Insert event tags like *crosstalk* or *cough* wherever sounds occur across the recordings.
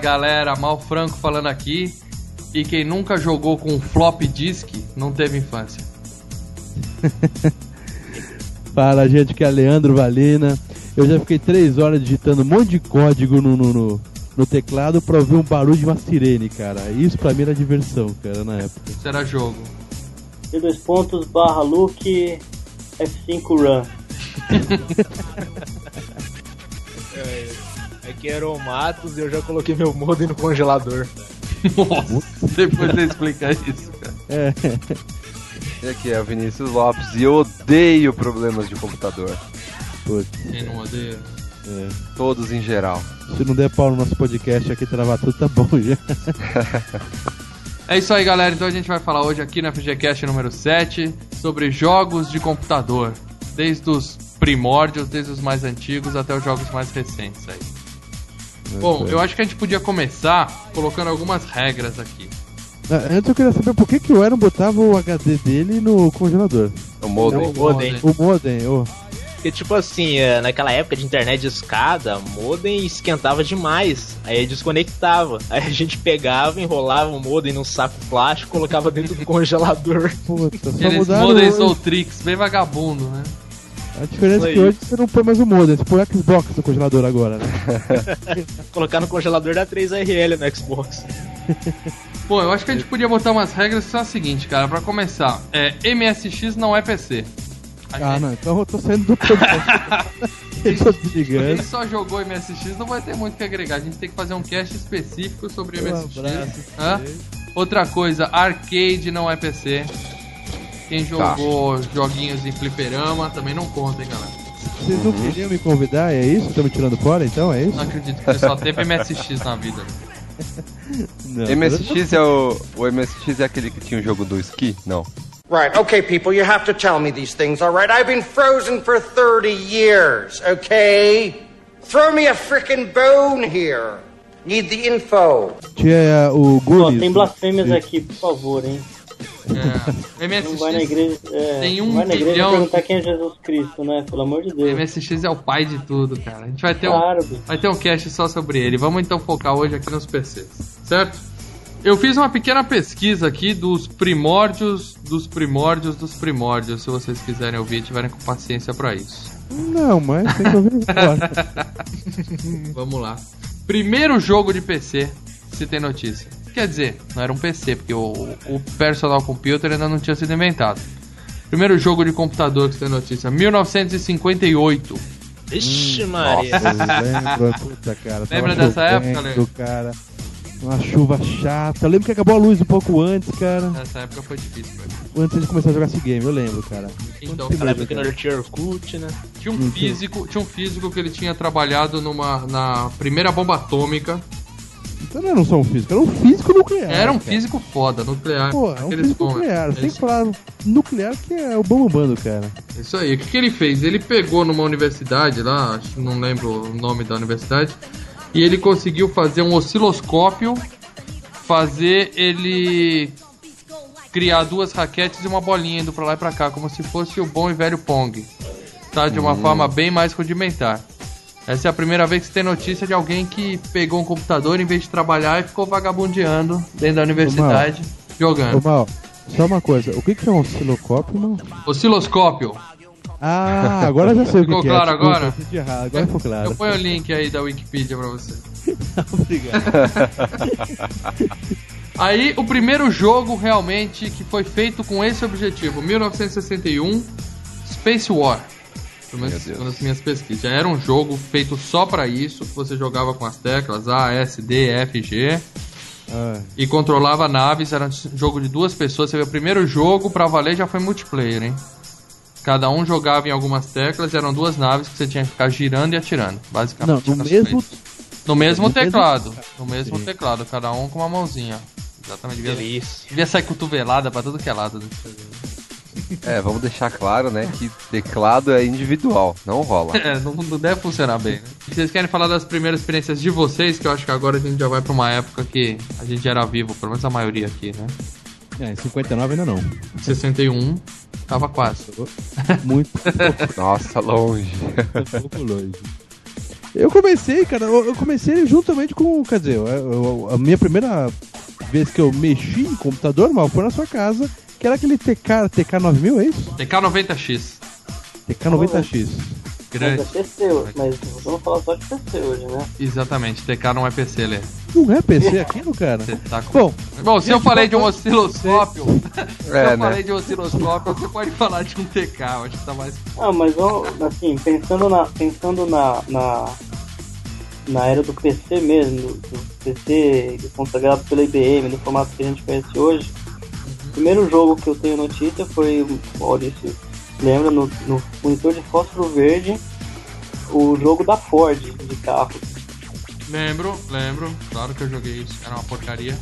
Galera, Mal Franco falando aqui. E quem nunca jogou com flop disk não teve infância. *laughs* Fala, gente, que é Leandro Valina. Eu já fiquei três horas digitando um monte de código no, no, no, no teclado pra ouvir um barulho de uma sirene, cara. Isso pra mim era diversão, cara, na época. Isso era jogo. E dois pontos barra Luke F5 Run. *laughs* Aqui era o Matos e eu já coloquei meu modem no congelador. Nossa, *laughs* depois você explica isso, cara. É, E aqui é o Vinícius Lopes e eu odeio problemas de computador. putz, Quem não odeia? é. Todos em geral. Se não der pau no nosso podcast aqui, travar tudo, tá bom já. *laughs* É isso aí, galera. Então a gente vai falar hoje aqui na FGCast número 7 sobre jogos de computador. Desde os primórdios, desde os mais antigos até os jogos mais recentes aí. Bom, eu acho que a gente podia começar colocando algumas regras aqui. Ah, Antes eu queria saber por que, que o Aaron botava o HD dele no congelador. O modem. Não, modem. O modem, ô. Porque, tipo assim, é, naquela época de internet de escada, modem esquentava demais. Aí desconectava. Aí a gente pegava, enrolava o modem num saco plástico, colocava dentro do *laughs* congelador. Puta, só Aqueles mudaram modems o- bem vagabundo, né? A diferença é que hoje você não põe mais o modem, você põe o Xbox no congelador agora, né? *laughs* Colocar no congelador da 3RL no Xbox. *laughs* Bom, eu acho que a gente podia botar umas regras que são as seguintes, cara. Pra começar, é, MSX não é PC. A Ah, gente- não, então eu tô saindo do podcast. *laughs* desligando. só jogou MSX não vai ter muito o que agregar. A gente tem que fazer um cast específico sobre Um MSX. abraço. Hã? Outra coisa, arcade não é PC. Quem jogou joguinhos em fliperama também não conta, hein, galera. Vocês não queriam me convidar, é isso? Estão me tirando fora, então? É isso? Não acredito que você só teve MSX na vida. *laughs* Não. MSX é o. O MSX é aquele que tinha o jogo do esqui? Não. Right, okay, people, you have to tell me these things, all right? I've been frozen for 30 years, okay? Throw me a frickin' bone here. Need the info. Tinha o Ó, Goonies. tem blasfêmias aqui, por favor, hein? É, Não vai na MSX, igreja, é, Tem não um vai na igreja bilhão- perguntar quem é Jesus Cristo, né? Pelo amor de Deus. MSX é o pai de tudo, cara. A gente vai ter um, Claro, bicho. vai ter um cast só sobre ele. Vamos então focar hoje aqui nos PCs, certo? Eu fiz uma pequena pesquisa aqui dos primórdios, dos primórdios, dos primórdios. Se vocês quiserem ouvir, e tiverem com paciência pra isso. Não, mas tem que ouvir. *laughs* Vamos lá. Primeiro jogo de PC, se tem notícia. Quer dizer, não era um PC, porque o, o personal computer ainda não tinha sido inventado. Primeiro jogo de computador que se tem notícia, 1958. Vixe, Maria. Eu lembro, *laughs* puta, cara. Lembra dessa chovendo, época, Leo? cara. Uma chuva chata. Eu lembro que acabou a luz um pouco antes, cara. Nessa época foi difícil, velho. Antes de começar a jogar esse game, eu lembro, cara. Então, Naquela época que não tinha Orkut, né? Tinha um físico, tinha um físico que ele tinha trabalhado numa na primeira bomba atômica. Então não era só um físico, era um físico nuclear. Era um cara. físico foda, nuclear. Pô, é um físico bom, nuclear. Sem falar nuclear que é o bambambam do cara. Isso aí. O que, que ele fez? Ele pegou numa universidade lá, acho que não lembro o nome da universidade, e ele conseguiu fazer um osciloscópio, fazer ele criar duas raquetes e uma bolinha indo pra lá e pra cá, como se fosse o bom e velho Pong. Tá? De uma forma bem mais rudimentar. Essa é a primeira vez que você tem notícia de alguém que pegou um computador em vez de trabalhar e ficou vagabundeando dentro da universidade Ô, jogando. Mal, só uma coisa. O que que é um osciloscópio, não? Osciloscópio. Ah, agora já sei o que Ficou que claro é. Desculpa, agora? eu errado. Agora ficou claro. Eu ponho o link aí da Wikipedia pra você. *laughs* Obrigado. *laughs* Aí, o primeiro jogo realmente que foi feito com esse objetivo, 1961, Space War. Pelo menos Meu Deus. segundo as minhas pesquisas. Já era um jogo feito só pra isso, que você jogava com as teclas A, S, D, F, G. Ah, e controlava naves, era um jogo de duas pessoas. Você vê, o primeiro jogo pra valer já foi multiplayer, hein? Cada um jogava em algumas teclas e eram duas naves que você tinha que ficar girando e atirando, basicamente. não, no mesmo. No mesmo no mesmo- teclado. No mesmo Sim. teclado, cada um com uma mãozinha. Exatamente. Devia, Delícia. devia sair cotovelada pra tudo que é lado. É, vamos deixar claro, né, que teclado é individual, não rola. É, não, não deve funcionar bem, né? Vocês querem falar das primeiras experiências de vocês, que eu acho que agora a gente já vai pra uma época que a gente era vivo, pelo menos a maioria aqui, né? É, em 59 ainda não. 61, tava quase. Muito *laughs* Nossa, longe. um pouco longe. Eu comecei, cara, eu eu comecei juntamente com. Quer dizer, eu- eu- a minha primeira vez que eu mexi em computador, mal, foi na sua casa, que era aquele TK, TK9000, é isso? TK90X, TK90X. Mas grande. é PC, mas vamos falar só de PC hoje, né? Exatamente, TK não é PC, Lê. Não é PC aquilo, cara? Você tá com... Bom, Bom, se eu falei de um osciloscópio, *laughs* se É, eu né? falei de um osciloscópio, você pode falar de um TK, eu acho que tá mais... Ah, mas vamos, assim, pensando na, pensando na, na, na era do PC mesmo, do, do PC consagrado pela IBM, no formato que a gente conhece hoje, primeiro jogo que eu tenho notícia foi, o Maurício lembra, no, no monitor de fósforo verde, o jogo da Ford de carro. Lembro, lembro, claro que eu joguei isso, era uma porcaria.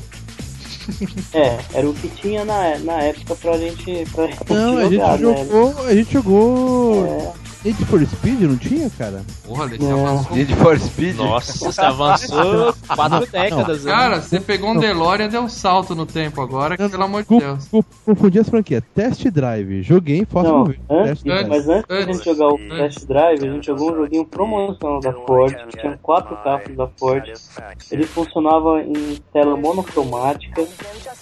É, era o que tinha na, na época pra gente, pra gente não, a gente jogar, né? jogou. A gente jogou. É, Need for Speed, não tinha, cara? Porra, você avançou. Need for Speed? Nossa, *laughs* você avançou quatro décadas. né? Cara, você pegou um DeLorean e deu um salto no tempo agora, que, pelo amor de Deus. co- Confundi as franquias. Test Drive. Joguei em Fósforo Não, Verde. antes, mas antes da Antes. gente jogar o. Test Drive, a gente jogou um joguinho promocional da Ford, que tinha quatro carros da Ford. Ele funcionava em tela monocromática,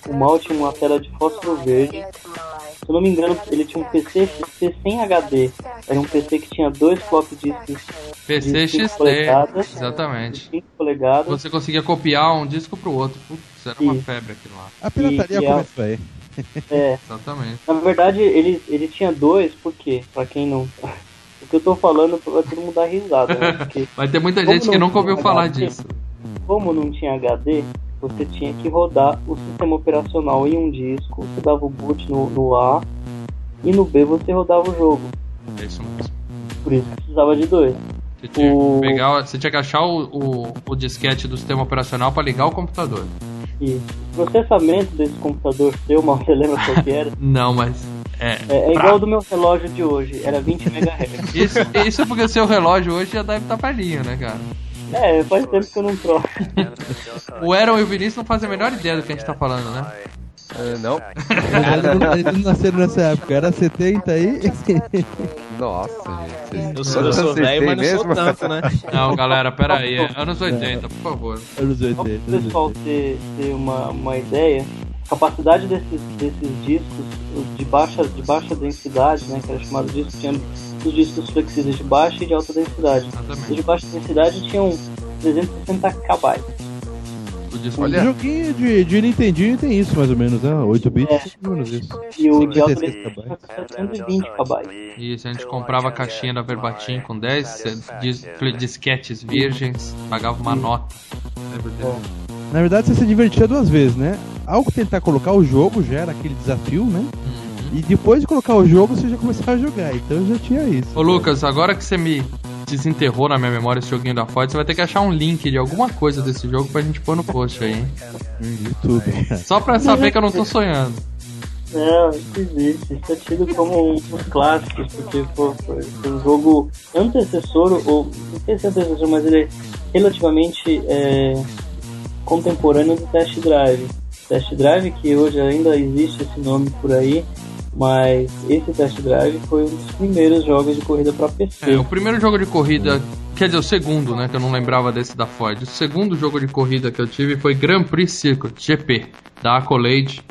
o mal tinha uma tela de fósforo verde. Se eu não me engano, ele tinha um PC, PC sem HD. Era um PC que tinha dois flop discos PC de XT, polegadas. de exatamente. 5 polegadas. Você conseguia copiar um disco pro outro. Putz, era uma febre aquilo lá. A pirataria E- e a- começou aí. É, *laughs* Exatamente. Na verdade, ele, ele tinha dois, por quê? Pra quem não. *laughs* O que eu tô falando vai todo mundo dar risada, né? *laughs* Porque Vai ter muita gente que não nunca ouviu falar HD? disso. como não tinha HD, você tinha que rodar o sistema operacional em um disco, você dava o boot no, no A e no B você rodava o jogo. É isso mesmo. Por isso que precisava de dois. Você tinha O- que, pegar, você tinha que achar o, o, o disquete do sistema operacional pra ligar o computador. E o processamento desse computador seu, mal você lembra qual que era? *laughs* Não, mas. É, É, é pra- igual ao do meu relógio de hoje, era 20 MHz. Isso, isso porque o seu relógio hoje já deve estar velhinho, né, cara? É, faz tempo que eu não troco. O Aaron e o Vinícius não fazem a menor ideia do que a gente tá falando, né? É, não? Eles não, nasceram nessa época. Era 70 aí. Nossa, gente. Eu sou, eu sou velho, mas não sou tanto, né? Não, galera, pera aí. é Anos 80, por favor. Anos 80. Só para o pessoal 80. ter, ter uma, uma ideia, a capacidade desses, desses discos os de baixa, de baixa densidade, né, que era chamado disco, tinha os discos flexíveis de baixa e de alta densidade. Os Exatamente. de baixa densidade tinham 360 KB. Olha. O joguinho de, de Nintendinho tem isso mais ou menos, né? 8 bits, É. mais ou menos isso. E o de alta 56 densidade tinha 720 KB. Isso, a gente comprava a caixinha da Verbatim com 10 dis disquetes virgens, pagava uma nota. Na verdade, você se divertia duas vezes, né? Ao tentar colocar o jogo, já era aquele desafio, né? Uhum. E depois de colocar o jogo, você já começava a jogar. Então já tinha isso. Ô Lucas, agora que você me desenterrou na minha memória esse joguinho da Ford, você vai ter que achar um link de alguma coisa desse jogo pra gente pôr no post aí, hein? No YouTube. *laughs* Só pra saber que eu não tô sonhando. Não, isso existe. Isso é tido como um dos clássicos, porque pô, foi, foi um jogo antecessor, ou não sei se é antecessor, mas ele é relativamente é, contemporâneo do Test Drive. Test Drive, que hoje ainda existe esse nome por aí, mas esse Test Drive foi um dos primeiros jogos de corrida para PC. É, o primeiro jogo de corrida, quer dizer, o segundo, né, que eu não lembrava desse da Ford. O segundo jogo de corrida que eu tive foi Grand Prix Circuit, GP, da Accolade.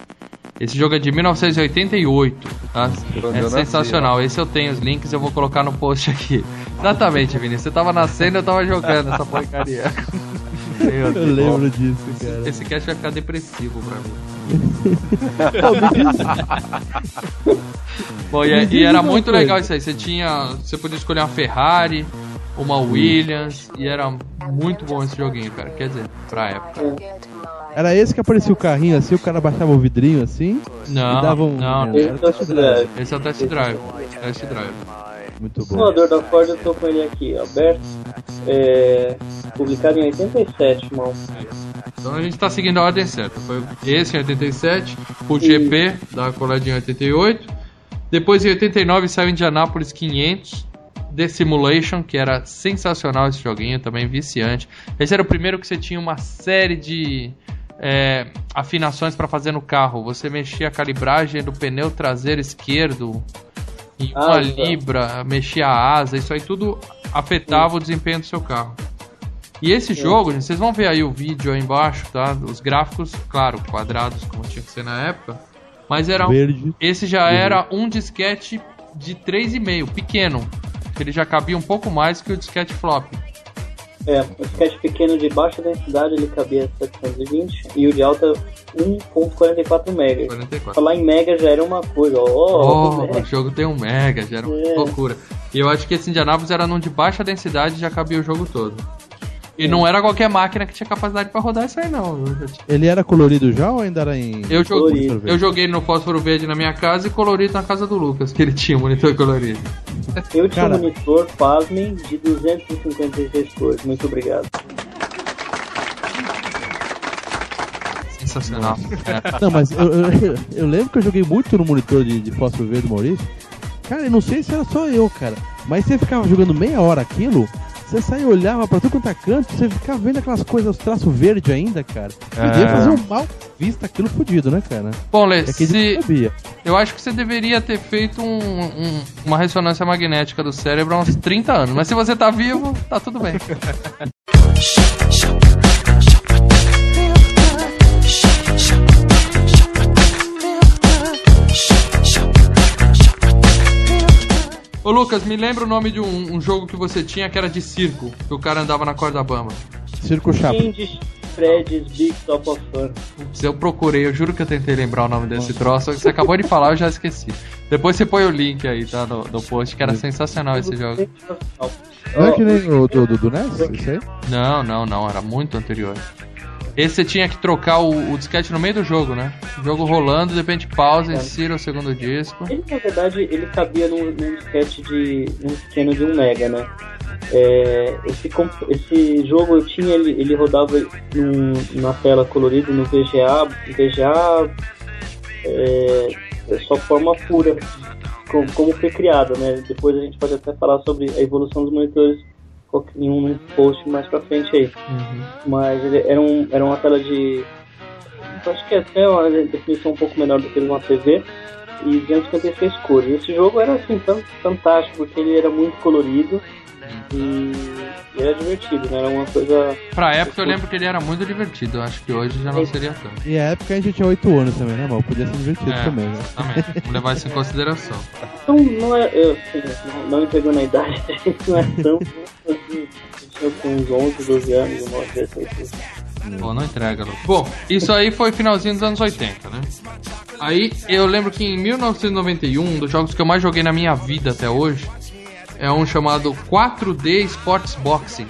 Esse jogo é de 1988, tá? É sensacional. Esse eu tenho os links, eu vou colocar no post aqui. Exatamente, Vinícius. Você tava nascendo, eu tava jogando essa porcaria. Meu Eu lembro disso, cara. Esse cast vai ficar depressivo pra mim. *laughs* Bom, e, e era muito legal isso aí. Você tinha. Você podia escolher uma Ferrari, uma Williams, e era muito bom esse joguinho, cara. Quer dizer, pra época. Era esse que aparecia o carrinho assim, o cara baixava o vidrinho assim. Não, e dava um. não. era Esse é o test Drive. Esse é o Test Drive. Test Drive. Muito O bom. simulador da Ford eu tô com ele aqui, aberto. É, publicado em 87, irmão. Então a gente tá seguindo a ordem certa. Foi esse em 87, o GP da coladinha em 88. Depois em 89 saiu Indianapolis 500. The Simulation, que era sensacional esse joguinho, também viciante. Esse era o primeiro que você tinha uma série de é, afinações para fazer no carro. Você mexia a calibragem do pneu traseiro esquerdo em uma Ah, libra, mexia a asa, isso aí tudo afetava o desempenho do seu carro. E esse jogo, gente, vocês vão ver aí o vídeo aí embaixo, tá? Os gráficos, claro, quadrados como tinha que ser na época. Mas era um- Verde. esse já era um disquete de 3,5, pequeno. Ele já cabia um pouco mais que o disquete flop. É, o sketch pequeno de baixa densidade ele cabia 720 e o de alta 1.44 mega. 44. Falar em mega já era uma coisa, ó. Oh, mega. o jogo tem um mega, já era uma É. loucura. E eu acho que esse Indianapolis era num de baixa densidade e já cabia o jogo todo. E não era qualquer máquina que tinha capacidade pra rodar isso aí, não. Ele era colorido já ou ainda era em. eu joguei, Colorido. eu joguei no fósforo verde na minha casa e colorido na casa do Lucas, que ele tinha um monitor colorido. Eu tinha Cara. um monitor, pasmem, de 256 cores. Muito obrigado. Sensacional. É. Não, mas eu, eu, *laughs* eu lembro que eu joguei muito no monitor de, de fósforo verde do Maurício. Cara, eu não sei se era só eu, cara. Mas você ficava jogando meia hora aquilo, você saía e olhava pra tudo quanto é canto, você ficava vendo aquelas coisas, os traços verdes ainda, cara. Podia É. fazer um mal vista aquilo fudido, né, cara? Bom, Lê, É a gente se, não sabia. eu acho que você deveria ter feito um- um- uma ressonância magnética do cérebro há uns 30 anos. Mas se você tá vivo, tá tudo bem. *laughs* Ô Lucas, me lembra o nome de um, um jogo que você tinha que era de circo, que o cara andava na corda bamba. Circo Chapa. Candy Fred's Big Top of Fun. Putz, eu procurei, eu juro que eu tentei lembrar o nome desse troço, você acabou de falar, eu já esqueci. Depois você põe o link aí, tá, no, no post, que era sensacional esse jogo. Sensacional. Não é que nem o do, do, do NES? Isso aí? Não, não, não, era muito anterior. Esse você tinha que trocar o, o disquete no meio do jogo, né? O jogo rolando, de repente pausa, insira o segundo disco. Ele, na verdade, ele cabia num, num disquete de. num pequeno de 1 mega, né? É, esse, esse jogo eu tinha, ele, ele rodava num, na tela colorida no VGA, VGA é, é só forma pura, como, como foi criada, né? Depois a gente pode até falar sobre a evolução dos monitores em um post mais pra frente aí. Uhum. Mas ele era, um, era uma tela de. Acho que é até uma definição um pouco menor do que uma TV e 256 cores. Esse jogo era assim fan- fantástico porque ele era muito colorido e, era divertido, né? Era uma coisa. Pra época eu lembro que ele era muito divertido, eu acho que hoje já não seria tanto. E a época a gente tinha 8 anos também, né, mal? Podia ser divertido É, também, né? exatamente. Vamos levar isso em consideração. Então não é. Eu, assim, não, não me pegou na idade, *laughs* não é tão. Assim, eu com uns 11, 12 anos, uma coisa assim. Pô, não entrega, Lucas. Bom, isso aí foi finalzinho dos anos 80, né? Aí eu lembro que em 1991, um dos jogos que eu mais joguei na minha vida até hoje, é um chamado 4D Sports Boxing.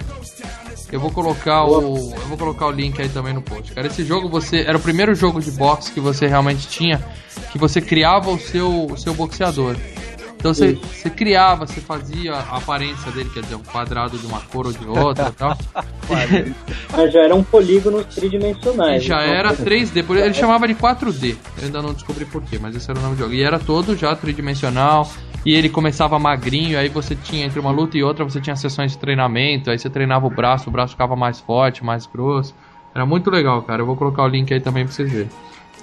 Eu vou colocar o eu vou colocar o link aí também no post. Cara, esse jogo você era o primeiro jogo de boxe que você realmente tinha, que você criava o seu o seu boxeador. Então você, você criava, você fazia a aparência dele, quer dizer, um quadrado de uma cor ou de outra e tal. *laughs* Mas já eram polígonos tridimensionais. E já então- era 3D, por- ele chamava de 4D. Eu ainda não descobri porquê, mas esse era o nome do jogo. E era todo já tridimensional. E ele começava magrinho, aí você tinha entre uma luta e outra, você tinha sessões de treinamento, aí você treinava o braço, o braço ficava mais forte, mais grosso. Era muito legal, cara. Eu vou colocar o link aí também pra vocês verem.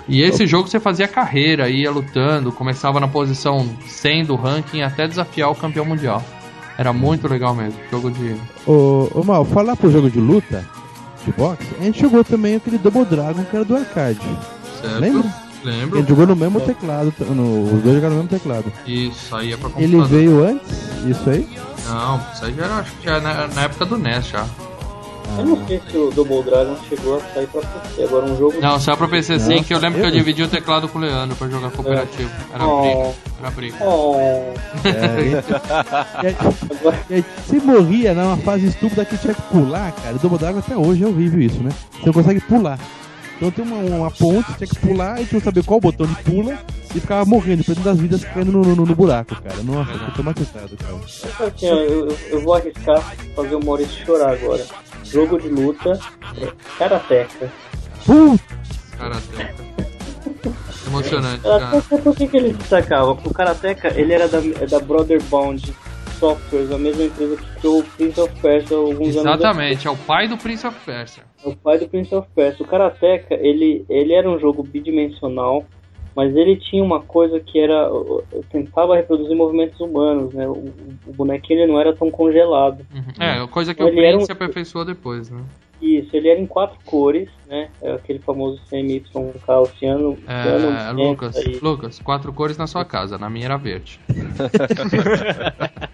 E esse jogo você fazia carreira, ia lutando, começava na posição 100 do ranking até desafiar o campeão mundial. Era muito legal mesmo. Jogo de. Ô, ô Mal, falar pro jogo de luta, de boxe, a gente jogou também aquele Double Dragon que era do arcade. Certo? Lembra? Lembro. gente jogou no mesmo teclado, no, os dois jogaram no mesmo teclado. Isso aí é pra Ele computador. veio antes, isso aí? Não, isso aí já era, acho que já na, na época do NES já. Eu não sei se o Double Dragon chegou a sair pra PC. Agora um jogo. Não, só pra PC sim, Não, que eu lembro que eu eu- dividi o teclado com o Leandro pra jogar cooperativo. Era Oh. briga, era briga. Oh, É, aí você morria numa fase estúpida que tinha que pular, cara. O Double Dragon até hoje é horrível isso, né? Você não consegue pular. Então tem uma, uma ponte, tinha que pular e tinha que saber qual botão de pula e ficava morrendo, perdendo das vidas caindo no, no, no buraco, cara. Nossa, eu tô traumatizado, cara. Assim, ó, eu, eu- eu vou arriscar fazer o Maurício chorar agora. Jogo de luta, é, Karateka. Putz, Karateka. *laughs* Emocionante, cara. Por, que, que ele destacava? O Karateka ele era da, é da Brother Bound Softwares, a mesma empresa que criou o Prince of Persia alguns anos Exatamente, é o pai do Prince of Persia. É o pai do Prince of Persia. O Karateka, ele, ele era um jogo bidimensional, mas ele tinha uma coisa que era. tentava reproduzir movimentos humanos, né? O, o bonequinho ele não era tão congelado. Uhum. É, coisa que Ele o Prince um- aperfeiçoou depois, né? Isso, ele era em quatro cores, né? É aquele famoso CMYK oceano. É, Lucas, aí. Lucas, quatro cores na sua casa, na minha era verde. *laughs*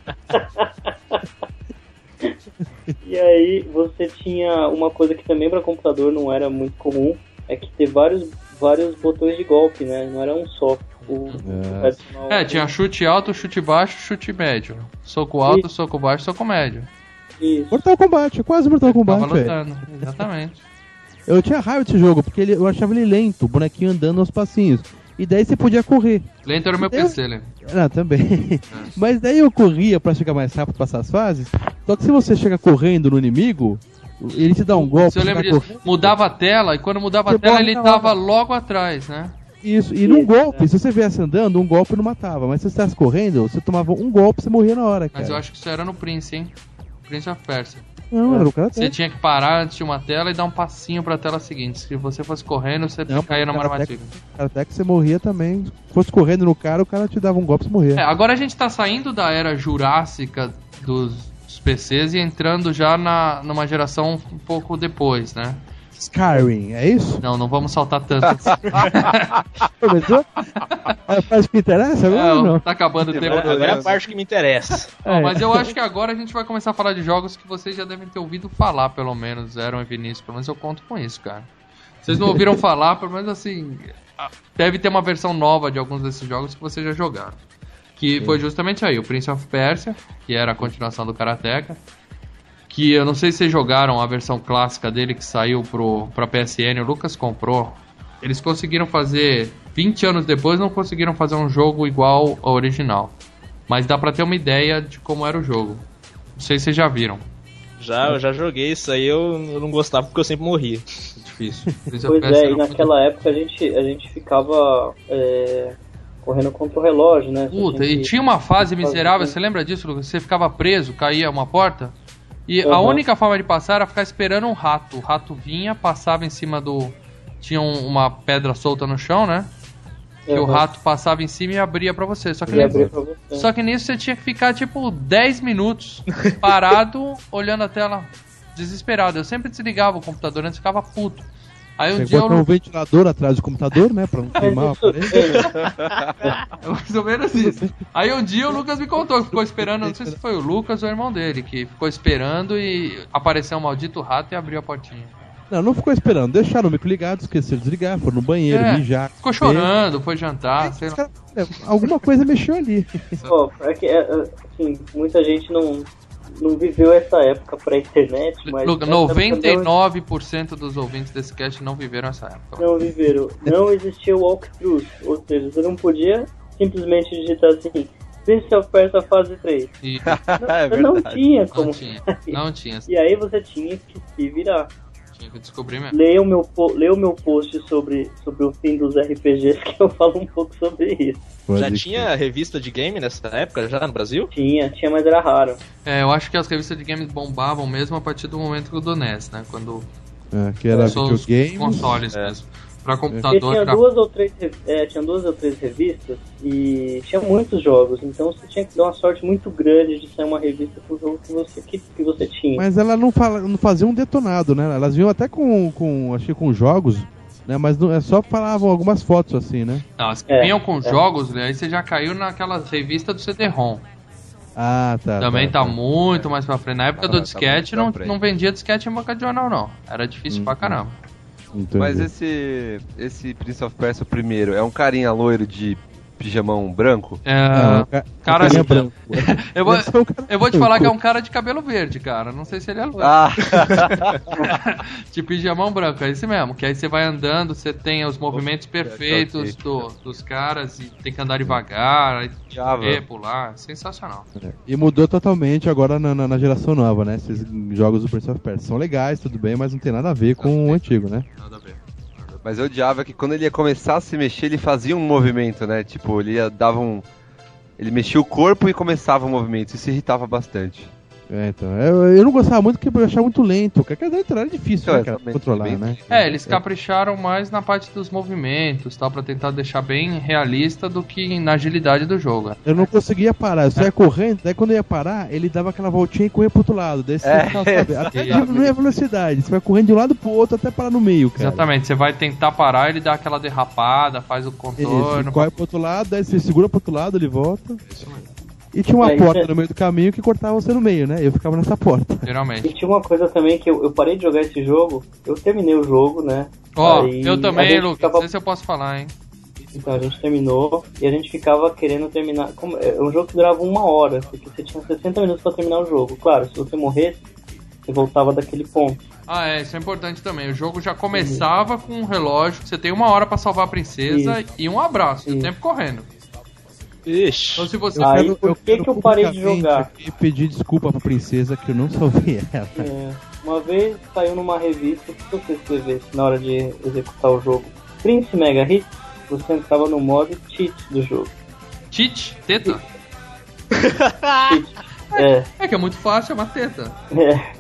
E aí você tinha uma coisa que também para computador não era muito comum, é que ter vários, vários botões de golpe, né? Não era um só. O, o tradicional- É, tinha chute alto, chute baixo, chute médio. Soco alto, soco baixo, soco médio. Isso. Mortal Kombat, quase Mortal Tava Kombat, velho. lutando, exatamente. Eu tinha raiva desse jogo, porque ele, eu achava ele lento, o bonequinho andando aos passinhos. E daí você podia correr. Lento era o meu Eu- PC, né? Ah, também. *laughs* Mas daí eu corria pra chegar mais rápido, passar as fases. Só que se você chega correndo no inimigo, ele te dá um golpe. Se eu lembro disso, correndo. mudava a tela e quando mudava a tela ele tava logo atrás, né? Isso, e num golpe, se você viesse andando, um golpe não matava. Mas se você estivesse correndo, você tomava um golpe e você morria na hora, cara. Mas eu acho que isso era no Prince, hein? Prince of Persia. Não, era o cara Você tinha que parar antes de uma tela e dar um passinho pra tela seguinte. Se você fosse correndo, você Não, caía numa Karateka- armadilha. Até que você morria também. Se fosse correndo no cara, o cara te dava um golpe e morria. É, agora a gente tá saindo da era jurássica dos, dos PCs e entrando já na, numa geração um pouco depois, né? Skyrim, é isso? Não, não vamos saltar tanto. *laughs* Começou? É a parte que interessa agora É, ou não? tá acabando o tempo. Agora, agora é a parte que me interessa. Não, É. mas eu acho que agora a gente vai começar a falar de jogos que vocês já devem ter ouvido falar, pelo menos, Eram e Vinícius. Pelo menos eu conto com isso, cara. Vocês não ouviram *laughs* falar, pelo menos assim. Deve ter uma versão nova de alguns desses jogos que vocês já jogaram. Que foi justamente aí, o Prince of Persia, que era a continuação do Karateka. Que eu não sei se vocês jogaram a versão clássica dele que saiu pro, pra PSN, o Lucas comprou. Eles conseguiram fazer, 20 anos depois, não conseguiram fazer um jogo igual ao original. Mas dá pra ter uma ideia de como era o jogo. Não sei se vocês já viram. Já, eu já joguei isso aí, eu, eu não gostava porque eu sempre morria. É difícil. *laughs* Of Pois é, era e muito- naquela época a gente, a gente ficava é, correndo contra o relógio, né? Puta, tinha e que- tinha uma fase miserável, fazer- você lembra disso, Lucas? Você ficava preso, caía uma porta. E a Uhum. única forma de passar era ficar esperando um rato. O rato vinha, passava em cima do. Tinha um- uma pedra solta no chão, né? Que o rato passava em cima e abria pra você. Só que, nisso- você. só que nisso você tinha que ficar tipo 10 minutos parado, *laughs* olhando a tela desesperado. Eu sempre desligava o computador antes ficava puto. Aí um que dia eu botar um ventilador atrás do computador, né? Pra não queimar isso, aparelho. É mais ou menos isso. Aí um dia o Lucas me contou que ficou esperando, não sei se foi o Lucas ou o irmão dele, que ficou esperando e apareceu um maldito rato e abriu a portinha. Não, não ficou esperando. Deixaram o mico ligado, esqueceram de desligar, foram no banheiro, É, mijar. Ficou chorando, foi jantar, sei Os lá. caras- é, alguma coisa mexeu ali. Ó, é que, é, é, assim, muita gente não, não viveu essa época pré-internet, mas... Não- 99% dos ouvintes desse cast não viveram essa época. não viveram. Não existia walkthrough, ou seja, você não podia simplesmente digitar assim, Prince of Persia fase 3. E *laughs* É não tinha não como. tinha, não *laughs* tinha, E aí você tinha que se virar. Tinha que descobrir mesmo. Leia o meu, leia o meu post sobre, sobre o fim dos RPGs *laughs* que eu falo um pouco sobre isso. Já Pode tinha revista de game nessa época, já no Brasil? Tinha, tinha, mas era raro. É, eu acho que as revistas de games bombavam mesmo a partir do momento do NES, né? Quando É, que era os videogame. consoles É. mesmo. Pra computador, tinha pra duas ou três, é, tinha duas ou três revistas e tinha muitos jogos, então você tinha que dar uma sorte muito grande de sair uma revista pro jogo que você, que, que você tinha. Mas ela não, fala, não fazia um detonado, né? Elas vinham até com, com acho que com jogos, né? Mas não, é só falavam algumas fotos assim, né? Não, as que É, vinham com é. jogos, né, aí você já caiu naquela revista do CD-ROM. Ah, tá. Também tá, tá. muito mais pra frente. Na época Tá, do tá disquete, não, não vendia disquete em banca de jornal, não. Era difícil pra caramba. Entendi. Mas esse, esse Prince of Persia, primeiro, é um carinha loiro de pijamão branco? É, Não, ca- cara, branco. *laughs* eu vou, eu vou te falar que é um cara de cabelo verde, cara. Não sei se ele é loiro. Ah, *laughs* de pijamão branco, é esse mesmo. Que aí você vai andando, você tem os movimentos perfeitos ok. do- dos caras e tem que andar devagar, aí correr, pular. Sensacional. E mudou totalmente agora na, na- na geração nova, né? Esses jogos do Prince of Persia são legais, tudo bem, mas não tem nada a ver com o antigo, né? Nada a ver. Mas eu odiava que quando ele ia começar a se mexer, ele fazia um movimento, né? Tipo, ele ia, dava um. Ele mexia o corpo e começava o movimento. Isso irritava bastante. É, então. Eu, eu não gostava muito porque eu achava muito lento. Qualquer dentro era difícil, Então, né, cara, exatamente, controlar, né? É, eles capricharam mais na parte dos movimentos, tal, pra tentar deixar bem realista do que na agilidade do jogo. Eu não conseguia parar, eu saía correndo, daí quando eu ia parar, ele dava aquela voltinha e corria pro outro lado. Daí você É, ficava, sabe, *laughs* até diminuir a velocidade. Você vai correndo de um lado pro outro até parar no meio, cara. Exatamente, você vai tentar parar, ele dá aquela derrapada, faz o Isso, contorno. corre pro outro lado, daí você segura pro outro lado, ele volta. E tinha uma É, isso porta é- no meio do caminho que cortava você no meio, né? Eu ficava nessa porta. E Geralmente. tinha uma coisa também que eu, eu parei de jogar esse jogo, eu terminei o jogo, né? Ó, Aí eu também, Lucas, ficava- não sei se eu posso falar, hein? Então a gente terminou e a gente ficava querendo terminar. Como, é um jogo que durava uma hora, porque você tinha 60 minutos pra terminar o jogo. Claro, se você morresse, você voltava daquele ponto. Ah, é, isso é importante também. O jogo já começava com um relógio, você tem uma hora pra salvar a princesa e um abraço, e o Isso. tempo correndo. Ixi. Então se você. Aí, por que quero que eu parei de jogar? aqui pedir desculpa pra princesa que eu não salvei *laughs* ela. É, uma vez saiu numa revista que se você escrevesse na hora de executar o jogo Prince Mega Hit, você entrava no modo cheat do jogo. Cheat, teta. *laughs* É, É que é muito fácil, é uma teta. é.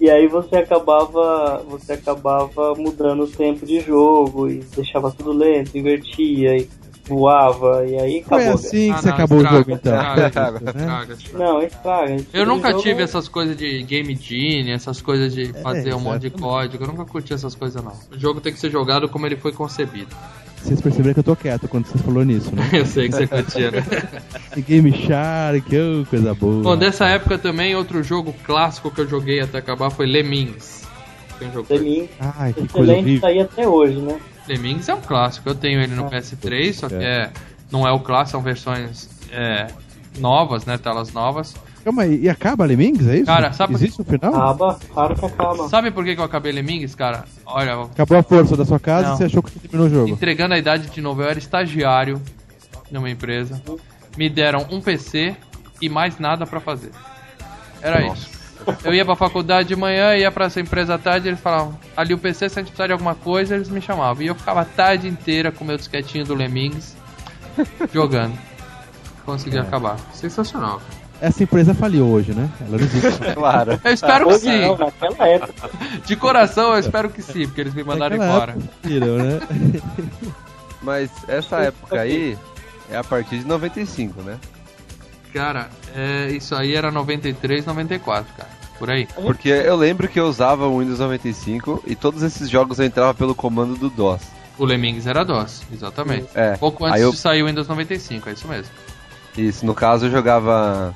E aí você acabava, você acabava mudando o tempo de jogo e deixava tudo lento, invertia e voava e aí Foi acabou. assim que Ah, você não, acabou estraga, o jogo, então. estraga, Isso, *laughs* né? estraga, estraga. Não, estraga. Eu nunca jogo- tive essas coisas de game genie, essas coisas de fazer um monte de código. Eu nunca curti essas coisas, não. O jogo tem que ser jogado como ele foi concebido. Vocês perceberam que eu tô quieto quando você falou nisso, né? *laughs* Eu sei que você curtia, né? *laughs* Game Shark, oh, coisa boa. Bom, dessa época também, outro jogo clássico que eu joguei até acabar foi Lemmings. Lemmings, Ai, que coisa excelente, tá horrível. aí até hoje, né? Lemmings é um clássico. Eu tenho ele no Ah, PS3, só que é, não é o clássico, são versões é, novas, né? Telas novas. Calma aí, e acaba Lemmings, é isso? Cara, sabe- Existe um final? Acaba, claro que acaba. Sabe por que que eu acabei Lemmings, cara? Olha, Acabou a força da sua casa Não. e você achou que você terminou o jogo. entregando a idade de novo, eu era estagiário numa empresa. Me deram um PC e mais nada pra fazer. Era isso. Eu ia pra faculdade de manhã, ia pra essa empresa à tarde, eles falavam, ali o PC, se a gente precisar de alguma coisa, eles me chamavam. E eu ficava a tarde inteira com meu disquetinho do Lemmings, *laughs* jogando. Consegui acabar. Sensacional. Essa empresa faliu hoje, né? Ela não existe. *laughs* Claro. Eu espero que Hoje sim. não, naquela época. De coração, eu espero que sim, porque eles me mandaram Naquela embora. faliram, né? *laughs* Mas essa época aí é a partir de 95, né? Cara, é, isso aí era 93, 94, cara. Por aí. Porque eu lembro que eu usava o Windows 95 e todos esses jogos eu entrava pelo comando do DOS. O Lemmings era DOS, exatamente. É, Pouco antes aí eu- de sair o Windows 95, é isso mesmo. Isso, no caso eu jogava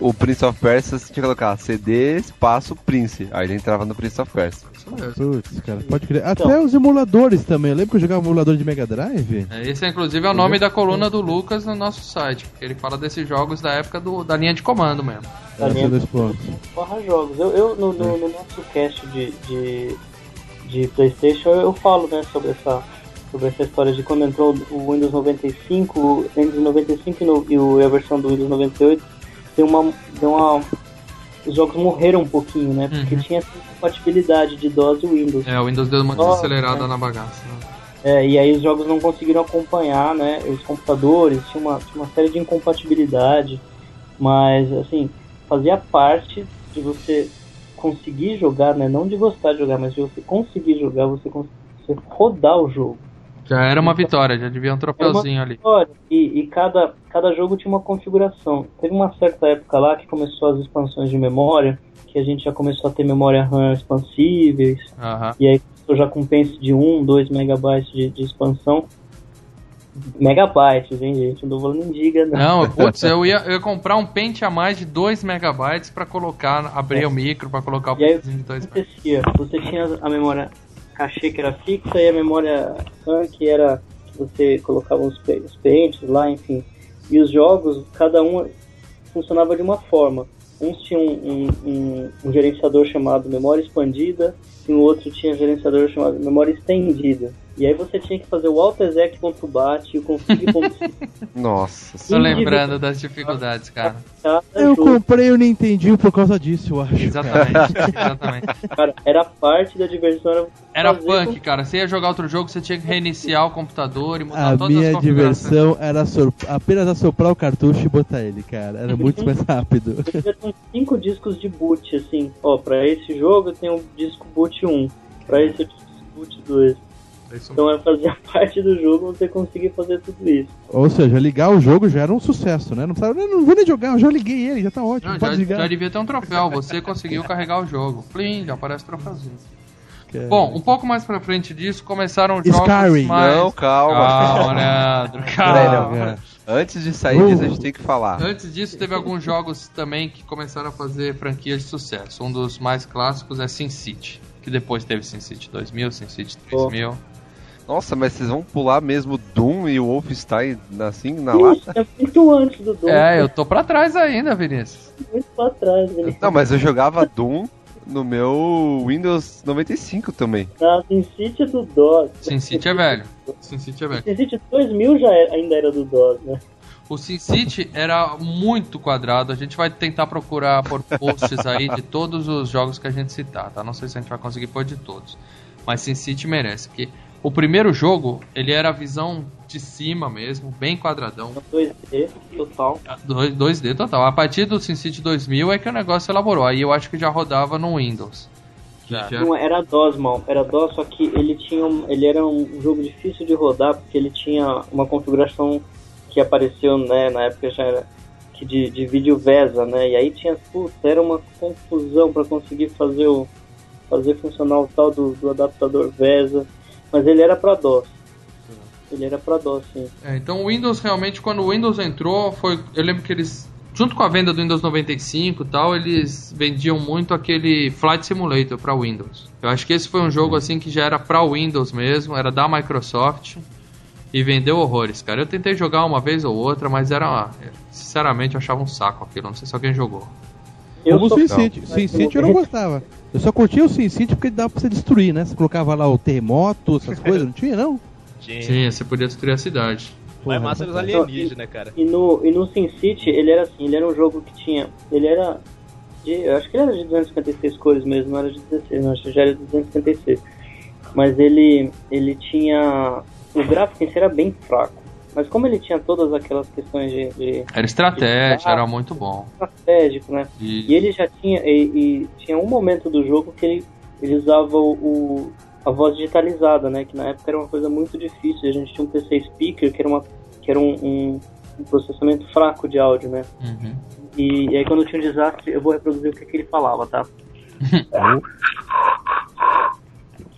o, o Prince of Persia, você tinha que colocar CD espaço Prince. Aí ele entrava no Prince of Persia. Isso mesmo. Putz, cara, pode crer. Então. Até os emuladores também. Eu lembro que eu jogava emulador de Mega Drive. É, Esse, inclusive, é o nome da coluna do Lucas no nosso site, porque ele fala desses jogos da época do, da linha de comando mesmo. Da linha dois pontos. barra jogos. Eu, eu no, no- no nosso cast de, de, de Playstation eu falo né, sobre, essa, sobre essa história de quando entrou o Windows 95, o Windows 95 e, no, e e a versão do Windows 98, deu uma, deu uma. Os jogos morreram um pouquinho, né? Porque Uhum. tinha essa compatibilidade de DOS e Windows. É, o Windows deu uma desacelerada é. na bagaça. né? É, e aí os jogos não conseguiram acompanhar, né? Os computadores, tinha uma, tinha uma série de incompatibilidade, mas assim, fazia parte de você conseguir jogar, né? Não de gostar de jogar, mas de você conseguir jogar, você, você rodar o jogo. Já era uma vitória, já devia um troféuzinho ali. E, e cada, cada jogo tinha uma configuração. Teve uma certa época lá que começou as expansões de memória, que a gente já começou a ter memória RAM expansíveis, Aham. e aí eu já com pence de 1, 2 megabytes de, de expansão. Megabytes, hein, gente? Não tô falando em giga, não. Não, *laughs* putz, eu ia, eu ia comprar um pente a mais de 2 megabytes pra colocar, abrir o micro pra colocar o É. E aí, de 2 o que acontecia? Você tinha a memória cachê que era fixa e a memória RAM que era você colocava os, os pentes lá, enfim. E os jogos, cada um funcionava de uma forma. Uns tinham um, um- um gerenciador chamado memória expandida e o outro tinha um gerenciador chamado memória estendida. E aí você tinha que fazer o alt exec ponto bat e o config ponto *laughs* Nossa. Tô lembrando das dificuldades, cara. cada Eu jogo. comprei o Nintendinho por causa disso, eu acho. Exatamente, exatamente. Cara, era parte da diversão. Era, Era punk, cara. Você ia jogar outro jogo, você tinha que reiniciar o computador e mudar A todas minha as configurações. diversão era sor- apenas assoprar o cartucho e botar ele, cara. Era muito mais rápido. Eu uns 5 discos de boot, assim. Ó, pra esse jogo eu tenho o disco boot 1. Pra esse eu disco boot 2. É isso Então é fazer parte do jogo você conseguir fazer tudo isso. Ou seja, ligar o jogo já era um sucesso, né? Não, precisava, não, não vou nem jogar, eu já liguei ele, já tá ótimo, Não, pode já, ligar. já devia ter um troféu. Você conseguiu carregar o jogo. Plim, já aparece troféuzinho. Cara. Bom, um pouco mais pra frente disso, começaram jogos Skyrim. mais... Não, calma. Calma, Leandro, *laughs* Peraí, calma. Cara. Antes de sair disso, a gente tem que falar. Antes disso, teve alguns jogos também que começaram a fazer franquias de sucesso. Um dos mais clássicos é SimCity, que depois teve SimCity 2000, SimCity 3000. Nossa, mas vocês vão pular mesmo Doom e o Wolfenstein assim na lata? Isso é muito antes do Doom. É, eu tô pra trás ainda, Vinícius. Muito pra trás. Ele Não, mas eu jogava Doom no meu Windows 95 também. na SimCity do DOS. SimCity é velho. SimCity é velho. SimCity 2000 já era- ainda era do DOS, né? O SimCity era muito quadrado. A gente vai tentar procurar por posts aí de todos os jogos que a gente citar, tá? Não sei se a gente vai conseguir pôr de todos. Mas SimCity merece, porque o primeiro jogo, ele era a visão de cima mesmo, bem quadradão. 2D total. 2- 2D total. A partir do SimCity 2000 é que o negócio elaborou. Aí eu acho que já rodava no Windows. Já. Não, era DOS, mal. Era DOS, só que ele tinha um, ele era um jogo difícil de rodar porque ele tinha uma configuração que apareceu, né, na época já era que de, de vídeo VESA, né? E aí tinha, putz, era uma confusão para conseguir fazer o fazer funcionar o tal do, do adaptador VESA, mas ele era para DOS. Ele era para DOS, sim. É, então o Windows realmente, quando o Windows entrou, foi. Eu lembro que eles. Junto com a venda do Windows 95 e tal, eles vendiam muito aquele Flight Simulator para Windows. Eu acho que esse foi um jogo assim que já era para Windows mesmo, era da Microsoft e vendeu horrores, cara. Eu tentei jogar uma vez ou outra, mas era, sinceramente, eu achava um saco aquilo. Não sei se alguém jogou. Eu Como o sou- SimCity. Não. SimCity eu não *laughs* gostava. Eu só curtia o SimCity porque dava pra você destruir, né? Você colocava lá o terremoto, essas coisas, não tinha não? Tinha. Sim, você podia destruir a cidade. Mas Porra, massa era os alienígenas, cara. E no, e no SimCity, ele era assim, ele era um jogo que tinha. Ele era. De, eu acho que ele era de 256 cores mesmo, não era de 16, não, acho que já era de 256. Mas ele, ele tinha. O gráfico em si era bem fraco. Mas como ele tinha todas aquelas questões de, de Era estratégia, era muito bom. estratégico, né? E, E ele já tinha. E, e tinha um momento do jogo que ele, ele usava o, o- a voz digitalizada, né? Que na época era uma coisa muito difícil. A gente tinha um PC speaker que era, uma, que era um, um- um processamento fraco de áudio, né? Uhum. E, e aí quando tinha um desastre, eu vou reproduzir o que, que ele falava, tá? *laughs*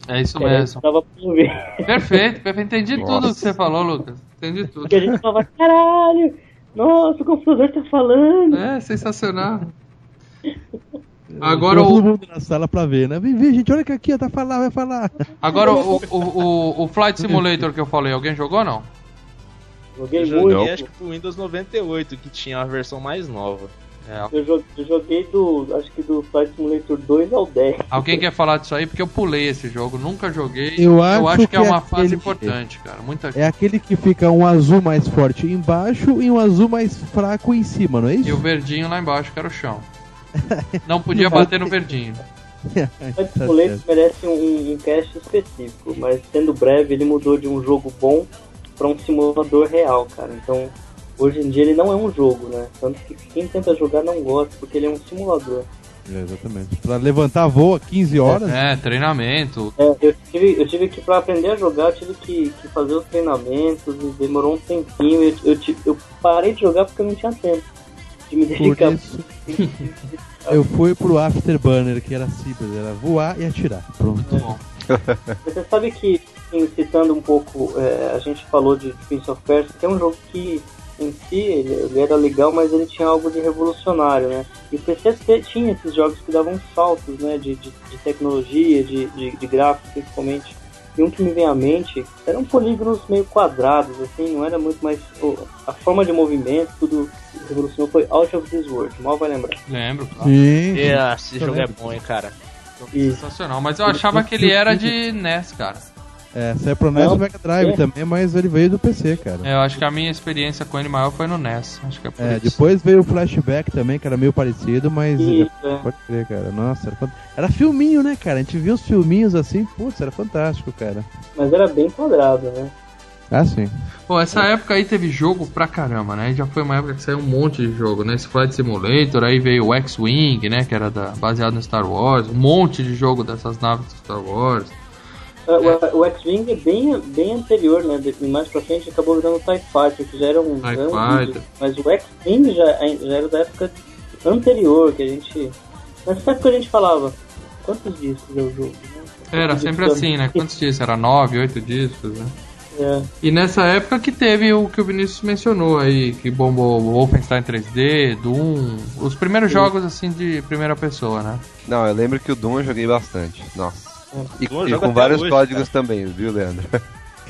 É isso mesmo. Ouvir. Perfeito, perfeito. Entendi tudo Nossa. que você falou, Lucas. Entendi tudo. Porque a gente falava, caralho! Nossa, o computador tá falando! É, sensacional. *laughs* Agora todo o, mundo na sala pra ver, né? Vem ver, gente, olha que aqui, tá falando, vai falar. agora o, o, o, o Flight Simulator que eu falei, alguém jogou ou não? Joguei Eu muito. joguei acho que pro Windows 98, que tinha a versão mais nova. É, Eu joguei, eu joguei do. Acho que do Flight Simulator 2 ao 10. alguém quer falar disso aí? Porque eu pulei esse jogo, nunca joguei. Eu acho que é que uma é fase aquele- importante, cara. Muita É aquele que fica um azul mais forte embaixo e um azul mais fraco em cima, não é E o isso? verdinho lá embaixo, que era o chão. Não podia bater no verdinho. *laughs* Flight Tá Simulator merece um, um cast específico, mas sendo breve, ele mudou de um jogo bom pra um simulador real, cara. Então, hoje em dia ele não é um jogo, né? Tanto que quem tenta jogar não gosta, porque ele é um simulador. É, exatamente. Pra levantar voo a 15 horas. É, treinamento. É, eu, tive, eu tive que, pra aprender a jogar, eu tive que, que fazer os treinamentos e demorou um tempinho. Eu, eu, tive- eu parei de jogar porque eu não tinha tempo de me Por dedicar. isso, *laughs* eu fui pro Afterburner, que era simples, era voar e atirar. Pronto. Muito bom. *laughs* Você sabe que, citando um pouco, é, a gente falou de Prince of Persia, que é um jogo que, em si, ele, ele era legal, mas ele tinha algo de revolucionário, né? E o PC te- tinha esses jogos que davam saltos, né, de, de, de tecnologia, de, de, de gráfico, principalmente. E um que me vem à mente eram polígonos meio quadrados, assim, não era muito mais. A forma de movimento, tudo revolucionou foi Out of This World, mal vai lembrar. Lembro, claro. Sim. É, esse jogo é bom, hein, cara. E Sensacional. Mas eu achava que ele era de NES, cara. É, saiu pro NES e Mega Drive é. também, mas ele veio do PC, cara. É, eu acho que a minha experiência com ele maior foi no NES. Acho que é por É, isso. depois veio o Flashback também, que era meio parecido, mas. Isso, é. Pode crer, cara. Nossa, era, fant- era filminho, né, cara? A gente viu os filminhos assim, putz, era fantástico, cara. Mas era bem quadrado, né? Ah, sim. Pô, essa época aí teve jogo pra caramba, né? Já foi uma época que saiu um monte de jogo, né? Esse Flight Simulator, aí veio o X-Wing, né? Que era da- baseado no Star Wars. Um monte de jogo dessas naves do Star Wars. Ah, O, o X-Wing é bem, bem anterior, né? De- Mais pra frente acabou virando o TIE Fighter, que já era um. TIE um Fighter. vídeo. Mas o X-Wing já, já era da época anterior, que a gente. Nessa época a gente falava, quantos discos é o jogo? né? Era sempre assim, né? Quantos discos? Era nove, oito discos, né? É. E nessa época que teve o que o Vinícius mencionou aí, que bombou o Wolfenstein 3D, Doom, os primeiros jogos assim de primeira pessoa, né? Não, eu lembro que o Doom eu joguei bastante. Nossa. E, Doom e com vários hoje, códigos também, viu, Leandro?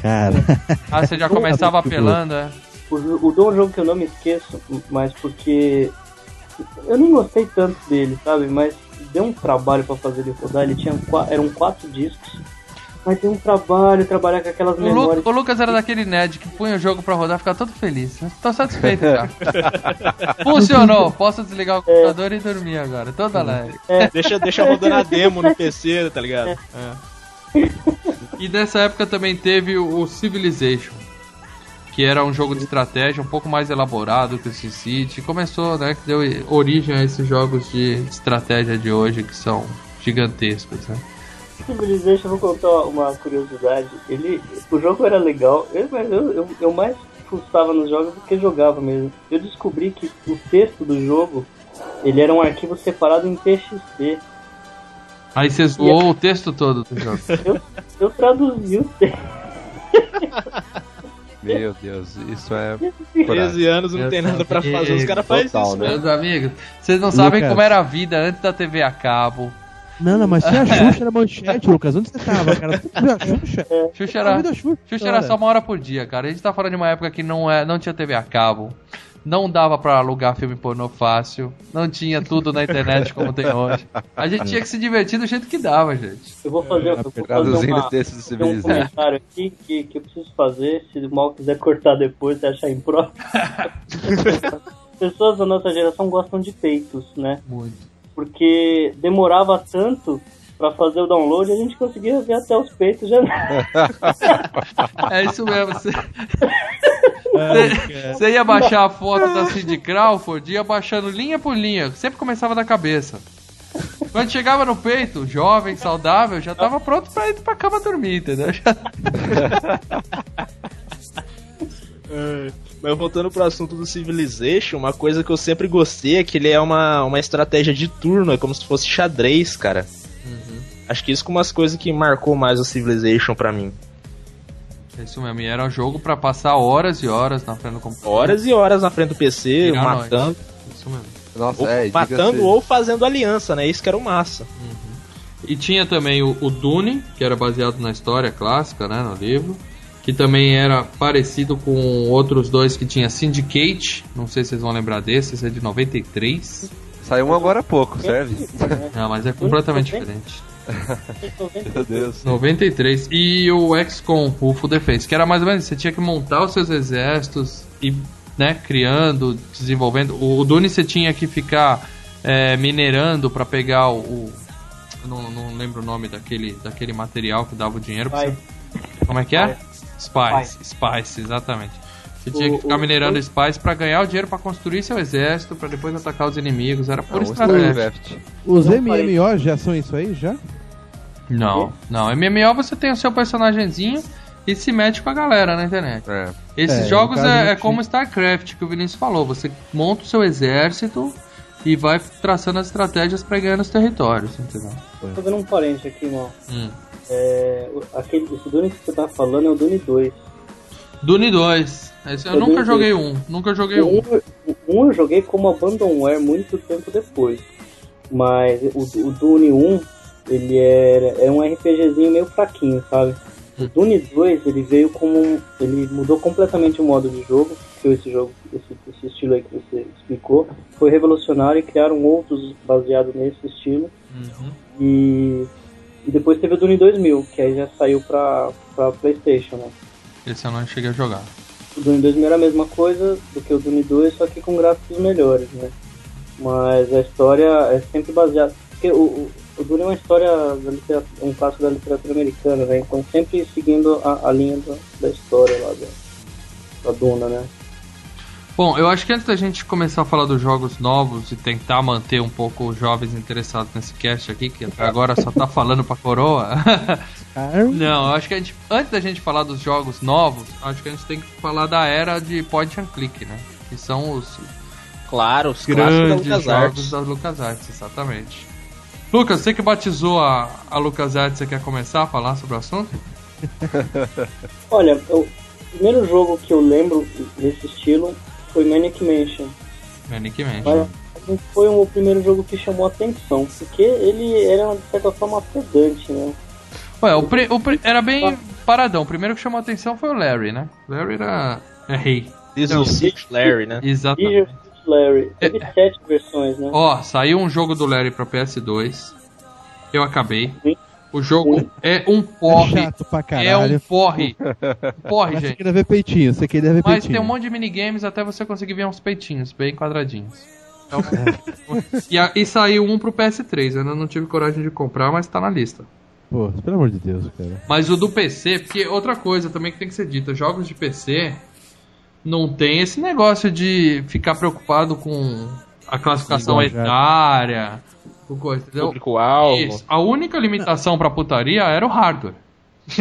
Cara. *laughs* Ah, você já começava apelando, é? O, o Dom é um jogo que eu não me esqueço, mas porque eu nem gostei tanto dele, sabe? Mas deu um trabalho pra fazer ele rodar. Ele tinha qua- eram quatro discos, mas deu um trabalho trabalhar com aquelas O, memórias. Lu- o Lucas era daquele nerd que punha o jogo pra rodar e ficava todo feliz. né? Tô satisfeito *laughs* já. Funcionou, posso desligar o computador e dormir agora, todo alegre. Deixa, deixa rodando a demo no PC, tá ligado? É. E nessa época também teve o o Civilization, que era um jogo de estratégia um pouco mais elaborado que o SimCity. Começou, né, que deu origem a esses jogos de estratégia de hoje que são gigantescos, né? Civilization, eu vou contar uma curiosidade. Ele, o jogo era legal, eu, mas eu, eu, eu mais fuçava nos jogos do que jogava mesmo. Eu descobri que o texto do jogo ele era um arquivo separado em TXT. Aí você zoou o texto todo do jogo. *laughs* Eu, eu traduzi o texto. Meu Deus, isso é. *laughs* 13 anos não tem nada pra fazer, os caras fazem isso, né? Meus amigos, vocês não sabem Lucas. como era a vida antes da TV a cabo. Não, não, mas tinha a Xuxa na manchete, Lucas. Onde você tava, cara? Você viu a Xuxa? Xuxa era, da Xuxa, Xuxa era só uma hora por dia, cara. A gente tá falando de uma época que não, é, não tinha TV a cabo. Não dava pra alugar filme pornô fácil. Não tinha tudo na internet como tem hoje. A gente tinha que se divertir do jeito que dava, gente. Eu vou fazer, eu vou fazer uma, do um comentário aqui que, que eu preciso fazer. Se o mal quiser cortar depois e achar impróprio. *laughs* Pessoas da nossa geração gostam de peitos, né? Muito. Porque demorava tanto pra fazer o download, a gente conseguia ver até os peitos já. *laughs* É isso mesmo. Você, Você- você ia baixar a foto da Cindy Crawford, ia baixando linha por linha. Sempre começava da cabeça. Quando chegava no peito, jovem, saudável, já tava pronto pra ir pra cama dormir, entendeu? Já- *laughs* É, Mas voltando pro assunto do Civilization, uma coisa que eu sempre gostei é que ele é uma, uma estratégia de turno, é como se fosse xadrez, cara. Acho que isso é uma das coisas que marcou mais o Civilization pra mim. É isso mesmo, e era um jogo pra passar horas e horas na frente do computador. Horas e horas na frente do PC, Virar matando, Isso mesmo. Nossa, ou, é, matando ou fazendo aliança, né? Isso que era o massa. E tinha também o, o Dune, que era baseado na história clássica, né, no livro. Que também era parecido com outros dois que tinha Syndicate. Não sei se vocês vão lembrar desse, esse é de 93. Saiu um agora há pouco, serve? Não, mas é completamente diferente. Meu Deus. 93. E o XCOM, o Full Defense, que era mais ou menos. Você tinha que montar os seus exércitos e, né, criando, desenvolvendo. O, o Dune você tinha que ficar é, minerando pra pegar o. o- não, não lembro o nome daquele, daquele material que dava o dinheiro você. Como é que é? Spice. Spice, exatamente. Você tinha que ficar o- minerando Spice pra ganhar o dinheiro pra construir seu exército, pra depois atacar os inimigos. Era pura Não, estratégia. StarCraft. Os MMO já são isso aí, já? Não, não. MMO você tem o seu personagemzinho e se mete com a galera na internet. É. Esses É, jogos é, é como StarCraft, que o Vinícius falou. Você monta o seu exército e vai traçando as estratégias pra ganhar nos territórios, entendeu? Fazendo um parente aqui, irmão. Hum. É, aquele, esse Dune que você tá falando é o Dune 2. Dune 2. Esse eu Eu nunca joguei um. Nunca joguei um. 1 um eu joguei como Abandonware muito tempo depois. Mas o, o Dune 1, ele era, é um RPGzinho meio fraquinho, sabe? O Dune 2 ele veio como um, ele mudou completamente o modo de jogo, que esse jogo, esse, esse estilo aí que você explicou, foi revolucionário e criaram outros baseados nesse estilo. E, e depois teve o Dune 2000, que aí já saiu pra, pra PlayStation, né? Esse eu não cheguei a jogar. O Dune 2000 era a mesma coisa do que o Dune 2, só que com gráficos melhores, né? Mas a história é sempre baseada. Porque o, o, Dune é uma história, da um clássico da literatura americana, né? Então sempre seguindo a, a linha da, da história lá da, da Duna, né? Bom, eu acho que antes da gente começar a falar dos jogos novos e tentar manter um pouco os jovens interessados nesse cast aqui, que agora só tá falando pra coroa. *laughs* Não, eu acho que a gente, antes da gente falar dos jogos novos, acho que a gente tem que falar da era de point and click, né? Que são os Claro, os grandes da jogos da LucasArts, exatamente. Lucas, você que batizou a, a LucasArts, você quer começar a falar sobre o assunto? *laughs* Olha, o primeiro jogo que eu lembro desse estilo foi Manic Mansion. Manic Mansion. Mas não foi o primeiro jogo que chamou a atenção, porque ele era de certa forma pedante, né? Ué, o pri- o pri- era bem paradão. O primeiro que chamou a atenção foi o Larry, né? Larry era é rei. Não. is Six Larry, né? Exatamente. Larry. Teve sete versões, né? Ó, saiu um jogo do Larry pra PS2. Eu acabei. Sim. O jogo Sim. é um É porre. chato pra É caralho. um porre. Porre, Mas você gente. queria ver peitinho, você queria ver Mas peitinho. tem um monte de minigames até você conseguir ver uns peitinhos bem quadradinhos. Então, *laughs* e, a- e saiu um pro PS3. Eu ainda não tive coragem de comprar, mas tá na lista. Pô, pelo amor de Deus, cara. Mas o do PC, porque outra coisa também que tem que ser dita, jogos de PC não tem esse negócio de ficar preocupado com a classificação já. etária, com coisa, entendeu? Público-alvo. Isso. A única limitação pra putaria era o hardware. *laughs*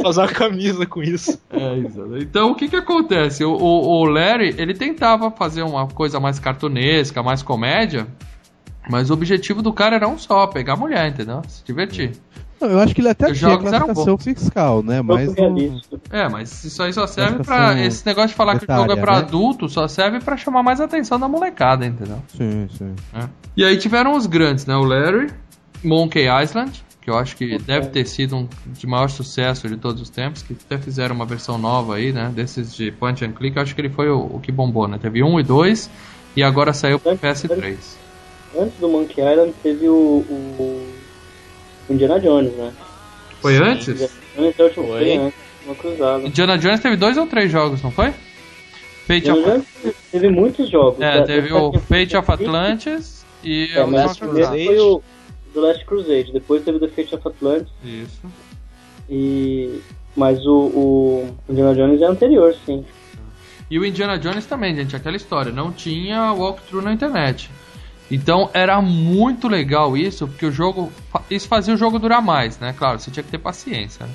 Fazer uma camisa com isso. É, exato. Então o que que acontece? O, o, o Larry, ele tentava fazer uma coisa mais cartunesca, mais comédia, mas o objetivo do cara era um só, pegar mulher, entendeu? Se divertir. Não, eu acho que ele até tinha classificação fiscal, né? Mas não... realista. É, mas isso aí só serve pra. Esse negócio de falar que o jogo é pra né? adulto só serve pra chamar mais a atenção da molecada, entendeu? Sim, sim. É. E aí tiveram os grandes, né? O Larry, Monkey Island, que eu acho que deve ter sido um de maior sucesso de todos os tempos, que até fizeram uma versão nova aí, né? Desses de Punch and Click, eu acho que ele foi o, o que bombou, né? Teve um e dois, e agora saiu pro PS3. Antes do Monkey Island teve o, o Indiana Jones, né? Foi antes? Indiana Jones o Foi. antes, uma cruzada. Indiana Jones teve dois ou três jogos, não foi? Fate Indiana of, Jones teve muitos jogos. é, Da- teve o Fate of Atlantis e É, última primeiro cruzada. foi o The Last Crusade, depois teve o The Fate of Atlantis, Isso. e... mas o, o Indiana Jones é anterior, sim. E o Indiana Jones também, gente, aquela história, não tinha walkthrough na internet. Então era muito legal isso, porque o jogo. Isso fazia o jogo durar mais, né? Claro, você tinha que ter paciência. né?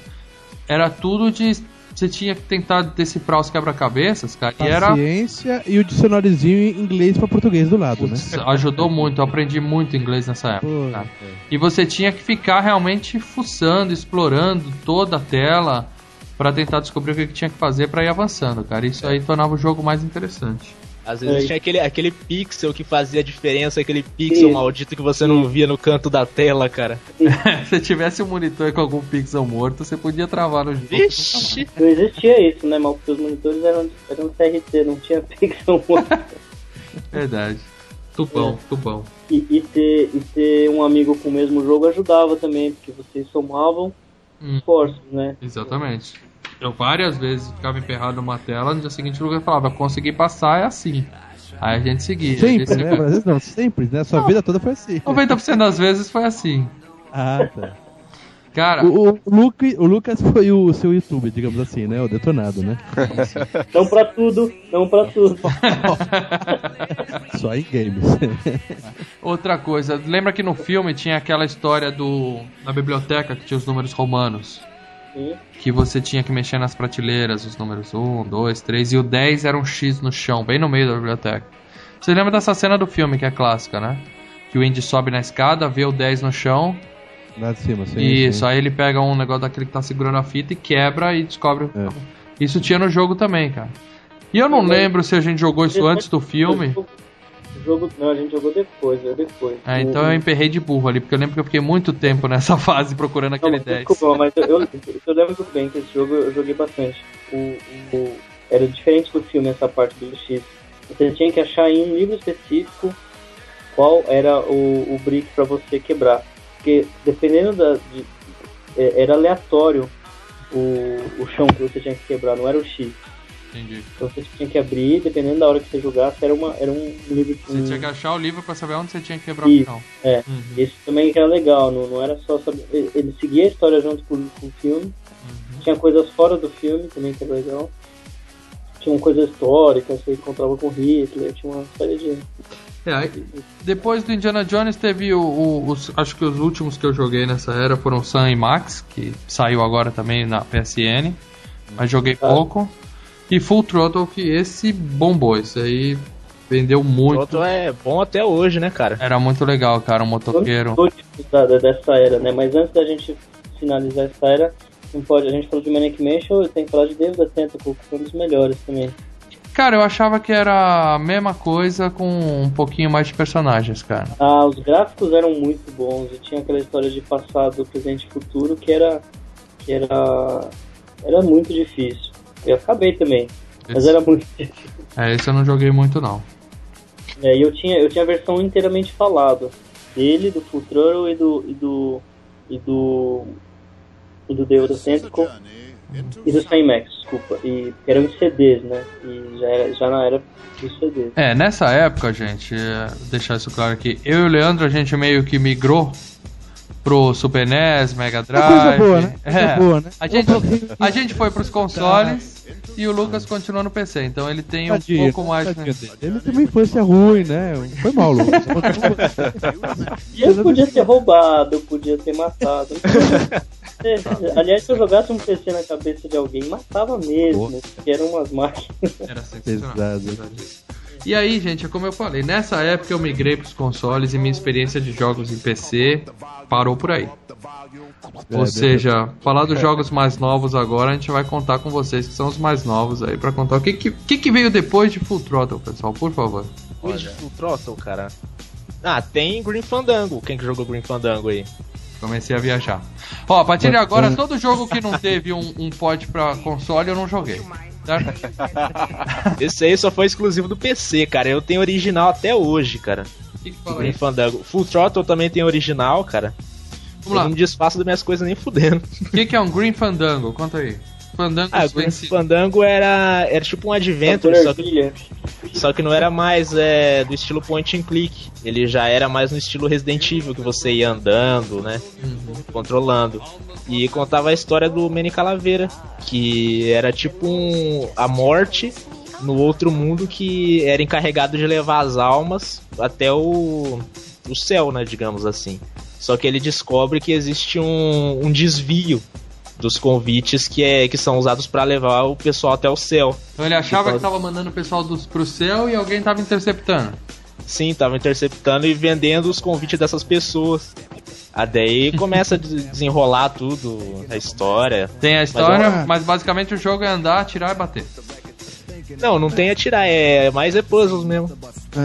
Era tudo de. Você tinha que tentar decifrar os quebra-cabeças, cara. E era. Paciência e o dicionáriozinho em inglês pra português do lado, né? Putz, ajudou muito, eu aprendi muito inglês nessa época. E você tinha que ficar realmente fuçando, explorando toda a tela pra tentar descobrir o que tinha que fazer pra ir avançando, cara. Isso aí tornava o jogo mais interessante. Às vezes É. tinha aquele, aquele pixel que fazia a diferença, aquele pixel Sim. maldito que você não via no canto da tela, cara. *laughs* Se tivesse um monitor com algum pixel morto, você podia travar no jogo. Vixe! Não existia isso, né? Mas porque os monitores eram, eram CRT, não tinha *laughs* pixel Verdade. Tubão, tubão. e, e, ter, e ter um amigo com o mesmo jogo ajudava também, porque vocês somavam Hum. esforços, né? Exatamente. Eu várias vezes ficava emperrado numa tela, no dia seguinte o Lucas falava, consegui passar, é assim. Aí a gente seguia. Sempre, Aí né? Às vezes não, sempre, né? Sua vida toda foi assim. 90% das vezes foi assim. Ah, tá. Cara, O, o, Luke- o Lucas foi o seu YouTube, digamos assim, né? O detonado, né? Não pra tudo, não pra tudo. *laughs* Só em games. outra coisa, lembra que no filme tinha aquela história do da biblioteca que tinha os números romanos? Que você tinha que mexer nas prateleiras, os números 1, 2, 3, e o 10 era um X no chão, bem no meio da biblioteca. Você lembra dessa cena do filme, que é clássica, né? Que o Indy sobe na escada, vê o 10 no chão, Lá de cima, sim. Isso, sim. aí ele pega um negócio daquele que tá segurando a fita e quebra e descobre. É. Isso tinha no jogo também, cara. E eu não lembro se a gente jogou isso antes do filme. Jogo, não, a gente jogou depois, veio depois. É, então eu emperrei de burro ali, porque eu lembro que eu fiquei muito tempo nessa *laughs* fase procurando Não, aquele mas 10. Desculpa, mas eu, eu, eu lembro bem que esse jogo eu joguei bastante. O, o- era diferente do filme essa parte do X. Você tinha que achar em um livro específico qual era o, o brick para você quebrar. Porque dependendo da. de- é, era aleatório o, o chão que você tinha que quebrar, não era o X. Entendi. Então você tinha que abrir, dependendo da hora que você jogasse, era, uma, era um livro. Você um- tinha que achar o livro pra saber onde você tinha que quebrar o Isso. chão. É, Uhum. isso também era legal, não, não era só saber. Ele, seguia a história junto com, com o filme. Uhum. Tinha coisas fora do filme também que era legal. Tinha coisas históricas, você encontrava com Hitler, tinha uma série de. É, depois do Indiana Jones teve o, o- os, acho que os últimos que eu joguei nessa era foram Sam e Max, que saiu agora também na PSN, mas joguei Ah. pouco. E Full Throttle, que esse bombou, esse aí vendeu muito. Outro é bom até hoje, né, cara? Era muito legal, cara, um motoqueiro. Dessa era, né? Mas antes da gente finalizar essa era, não pode. A gente falou de Manic Mansion, eu tenho que falar de David Tentacle, que foi um dos melhores também. Cara, eu achava que era a mesma coisa com um pouquinho mais de personagens, cara. Ah, os gráficos eram muito bons e tinha aquela história de passado, presente e futuro que era. que era. era muito difícil. Eu acabei também, mas Esse, era muito *laughs* difícil. é, esse eu não joguei muito não. É, e eu tinha, eu tinha a versão inteiramente falada dele, do Full Throttle e do. e do. e do. e do the Tentacle e do Sam Max, desculpa. E eram em CDs, né? E já, era, já na era dos CDs. É, nessa época, gente, deixar isso claro aqui, eu e o Leandro, a gente meio que migrou pro Super NES, Mega Drive. coisa boa, né? Coisa É, boa, né? A gente, a gente foi pros consoles e o Lucas continua no PC, então ele tem um Tadinho, pouco mais. Né? Ele tem uma infância ruim, né? Foi mal, Lucas. E eu podia ter roubado, eu podia ter matado. *laughs* Aliás, se eu jogasse um PC na cabeça de alguém, matava mesmo, porque eram umas máquinas. Era sensacional. Pesado. E aí, gente, é como eu falei, nessa época eu migrei pros consoles e minha experiência de jogos em PC parou por aí. Ou É, seja, falar dos jogos mais novos agora, a gente vai contar com vocês que são os mais novos aí pra contar o que que, que, que veio depois de Full Throttle, pessoal, por favor. Depois de Full Throttle, cara. Ah, tem Green Fandango. Quem que jogou Green Fandango aí? Comecei a viajar. Ó, a partir de agora, todo jogo que não teve um, um pod pra console eu não joguei. Certo? *laughs* Esse aí só foi exclusivo do PC, cara. Eu tenho original até hoje, cara. O que, que fala? Fandango. Full Throttle também tem original, cara. Vamos Eu lá. não me desfaço das minhas coisas nem fudendo. O que, que é um Green Fandango? Conta aí. Fandango Ah, Fancy- Fandango era, era tipo um adventure, só que, só que não era mais é, do estilo point and click. Ele já era mais no estilo Resident Evil, que você ia andando, né? Controlando. E contava a história do Manny Calaveira, que era tipo um, a morte no outro mundo que era encarregado de levar as almas até o, o céu, né? Digamos assim. Só que ele descobre que existe um, um desvio dos convites que, é, que são usados para levar o pessoal até o céu. Então ele achava que tava mandando o pessoal dos, pro céu e alguém tava interceptando. Sim, tava interceptando e vendendo os convites dessas pessoas. A daí começa a des- desenrolar tudo, a história. Tem a história, Mas, ó, mas basicamente o jogo é andar, atirar e bater. Não, não tem atirar, é mais é puzzles mesmo.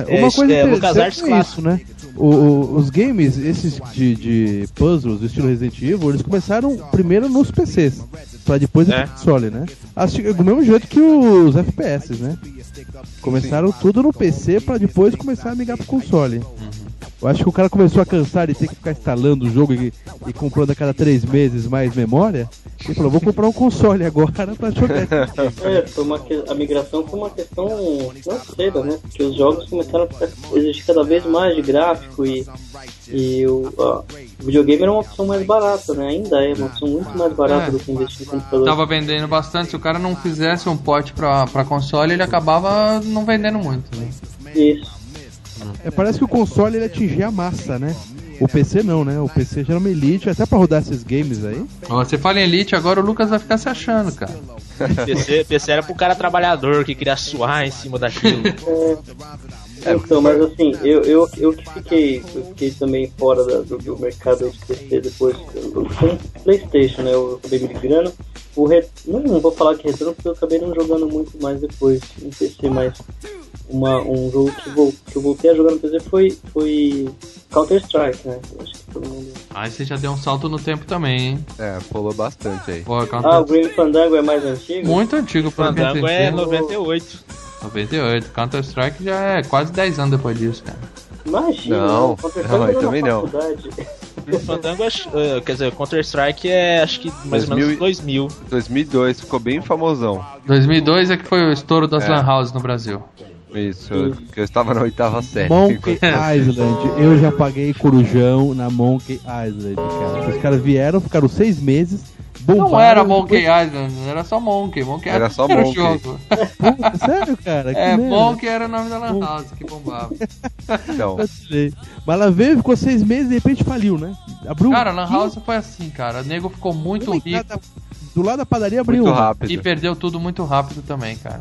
É, É, uma isso- coisa é, Lucas interessante é isso, né? O- o- os games, esses de, de puzzles do estilo Resident Evil, eles começaram primeiro nos PCs, pra depois ir É. pro console, né? Assim, do mesmo jeito que os FPS, né? Começaram tudo no PC pra depois começar a migrar pro console. Eu acho que o cara começou a cansar de ter que ficar instalando o jogo e, e comprando a cada três meses mais memória. E falou, vou comprar um console agora pra jogar. É, foi uma que- a migração foi uma questão financeira, né? Porque os jogos começaram a ficar- existir cada vez mais de gráfico e, e o, ó, o videogame era uma opção mais barata, né? Ainda é uma opção muito mais barata É. do que investir em computador. Tava vendendo bastante. Se o cara não fizesse um port pra, pra console, ele acabava não vendendo muito. Né? Isso. É, parece que o console ele atingia a massa, né? O PC não, né? O PC já era uma elite, até pra rodar esses games aí. Ó, Você fala em Elite, agora o Lucas vai ficar se achando, cara. PC, PC era pro cara trabalhador que queria suar em cima daquilo. *laughs* Então, mas assim, eu, eu, eu que fiquei, eu fiquei também fora da- do, do mercado de PC depois Playstation, né? Eu acabei migrando. O re... não, não vou falar que retorno porque eu acabei não jogando muito mais depois no PC, mas uma, um jogo que, vol- que eu voltei a jogar no PC foi, foi Counter-Strike, né? Eu Acho que todo mundo... Aí você já deu um salto no tempo também, hein? É, pulou bastante aí. Porra, Counter- Ah, o Green Fandango é mais antigo? Muito antigo pra Fandango é PCC. 98. 98. Counter-Strike já é quase 10 anos depois disso, cara. Imagina, Não, Counter-Strike não, na também não. Fandango, eh, quer dizer, Counter-Strike é acho que mais ou menos 2000. 2002 ficou bem famosão. 2002 é que foi o estouro das É. Lan House no Brasil. Isso, que eu estava na oitava série. Monkey Island. Eu já paguei corujão na Monkey Island, cara. Os caras vieram, ficaram seis meses. Bombaram, Não era Monkey Island, era só Monkey. Monkey Era só era o Monkey. jogo. Sério, cara? *laughs* Que É, merda. Monkey era o nome da Lan House que bombava. *laughs* Então. Mas ela veio, ficou seis meses e de repente faliu, né? Abriu Cara, a Lan House foi assim, cara. O nego ficou muito rico Do lado da padaria abriu muito rápido. e perdeu tudo muito rápido também, cara.